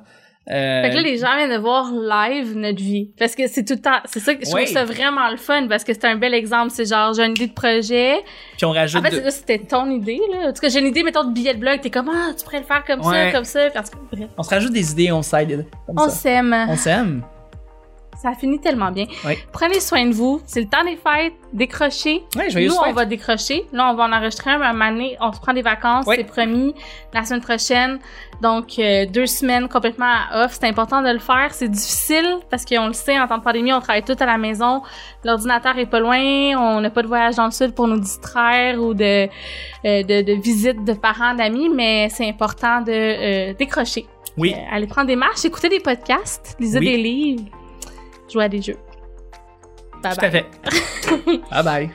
Euh,
Fait que là, les gens viennent de voir live notre vie. Parce que c'est tout le temps, c'est ça que je
Oui.
trouve ça vraiment le fun parce que c'est un bel exemple. C'est genre, j'ai une idée de projet.
puis on rajoute
En fait,
de-
c'est- là, c'était ton idée, là. En tout cas, j'ai une idée, mettons, de billet de blog. T'es comme, ah, tu pourrais le faire comme
Ouais.
ça, comme ça. Puis en tout cas, bref.
on se rajoute des idées, on s'aide.
On s'aime.
On s'aime.
Ça finit tellement bien.
Oui.
Prenez soin de vous. C'est le temps des fêtes. Décrochez.
Joyeuse
Nous, on
fête.
va décrocher. Là, on va en enregistrer un, donné, on se prend des vacances,
Oui.
c'est promis, la semaine prochaine. Donc, euh, deux semaines complètement à off. C'est important de le faire. C'est difficile parce qu'on le sait, en temps de pandémie, on travaille tout à la maison. L'ordinateur est pas loin. On n'a pas de voyage dans le sud pour nous distraire ou de, euh, de, de visite de parents, d'amis, mais c'est important de euh, décrocher.
Oui.
Euh, aller prendre des marches, écouter des podcasts, lisez
Oui.
des livres, jouer à des jeux. Bye
Tout
bye.
à fait. bye bye.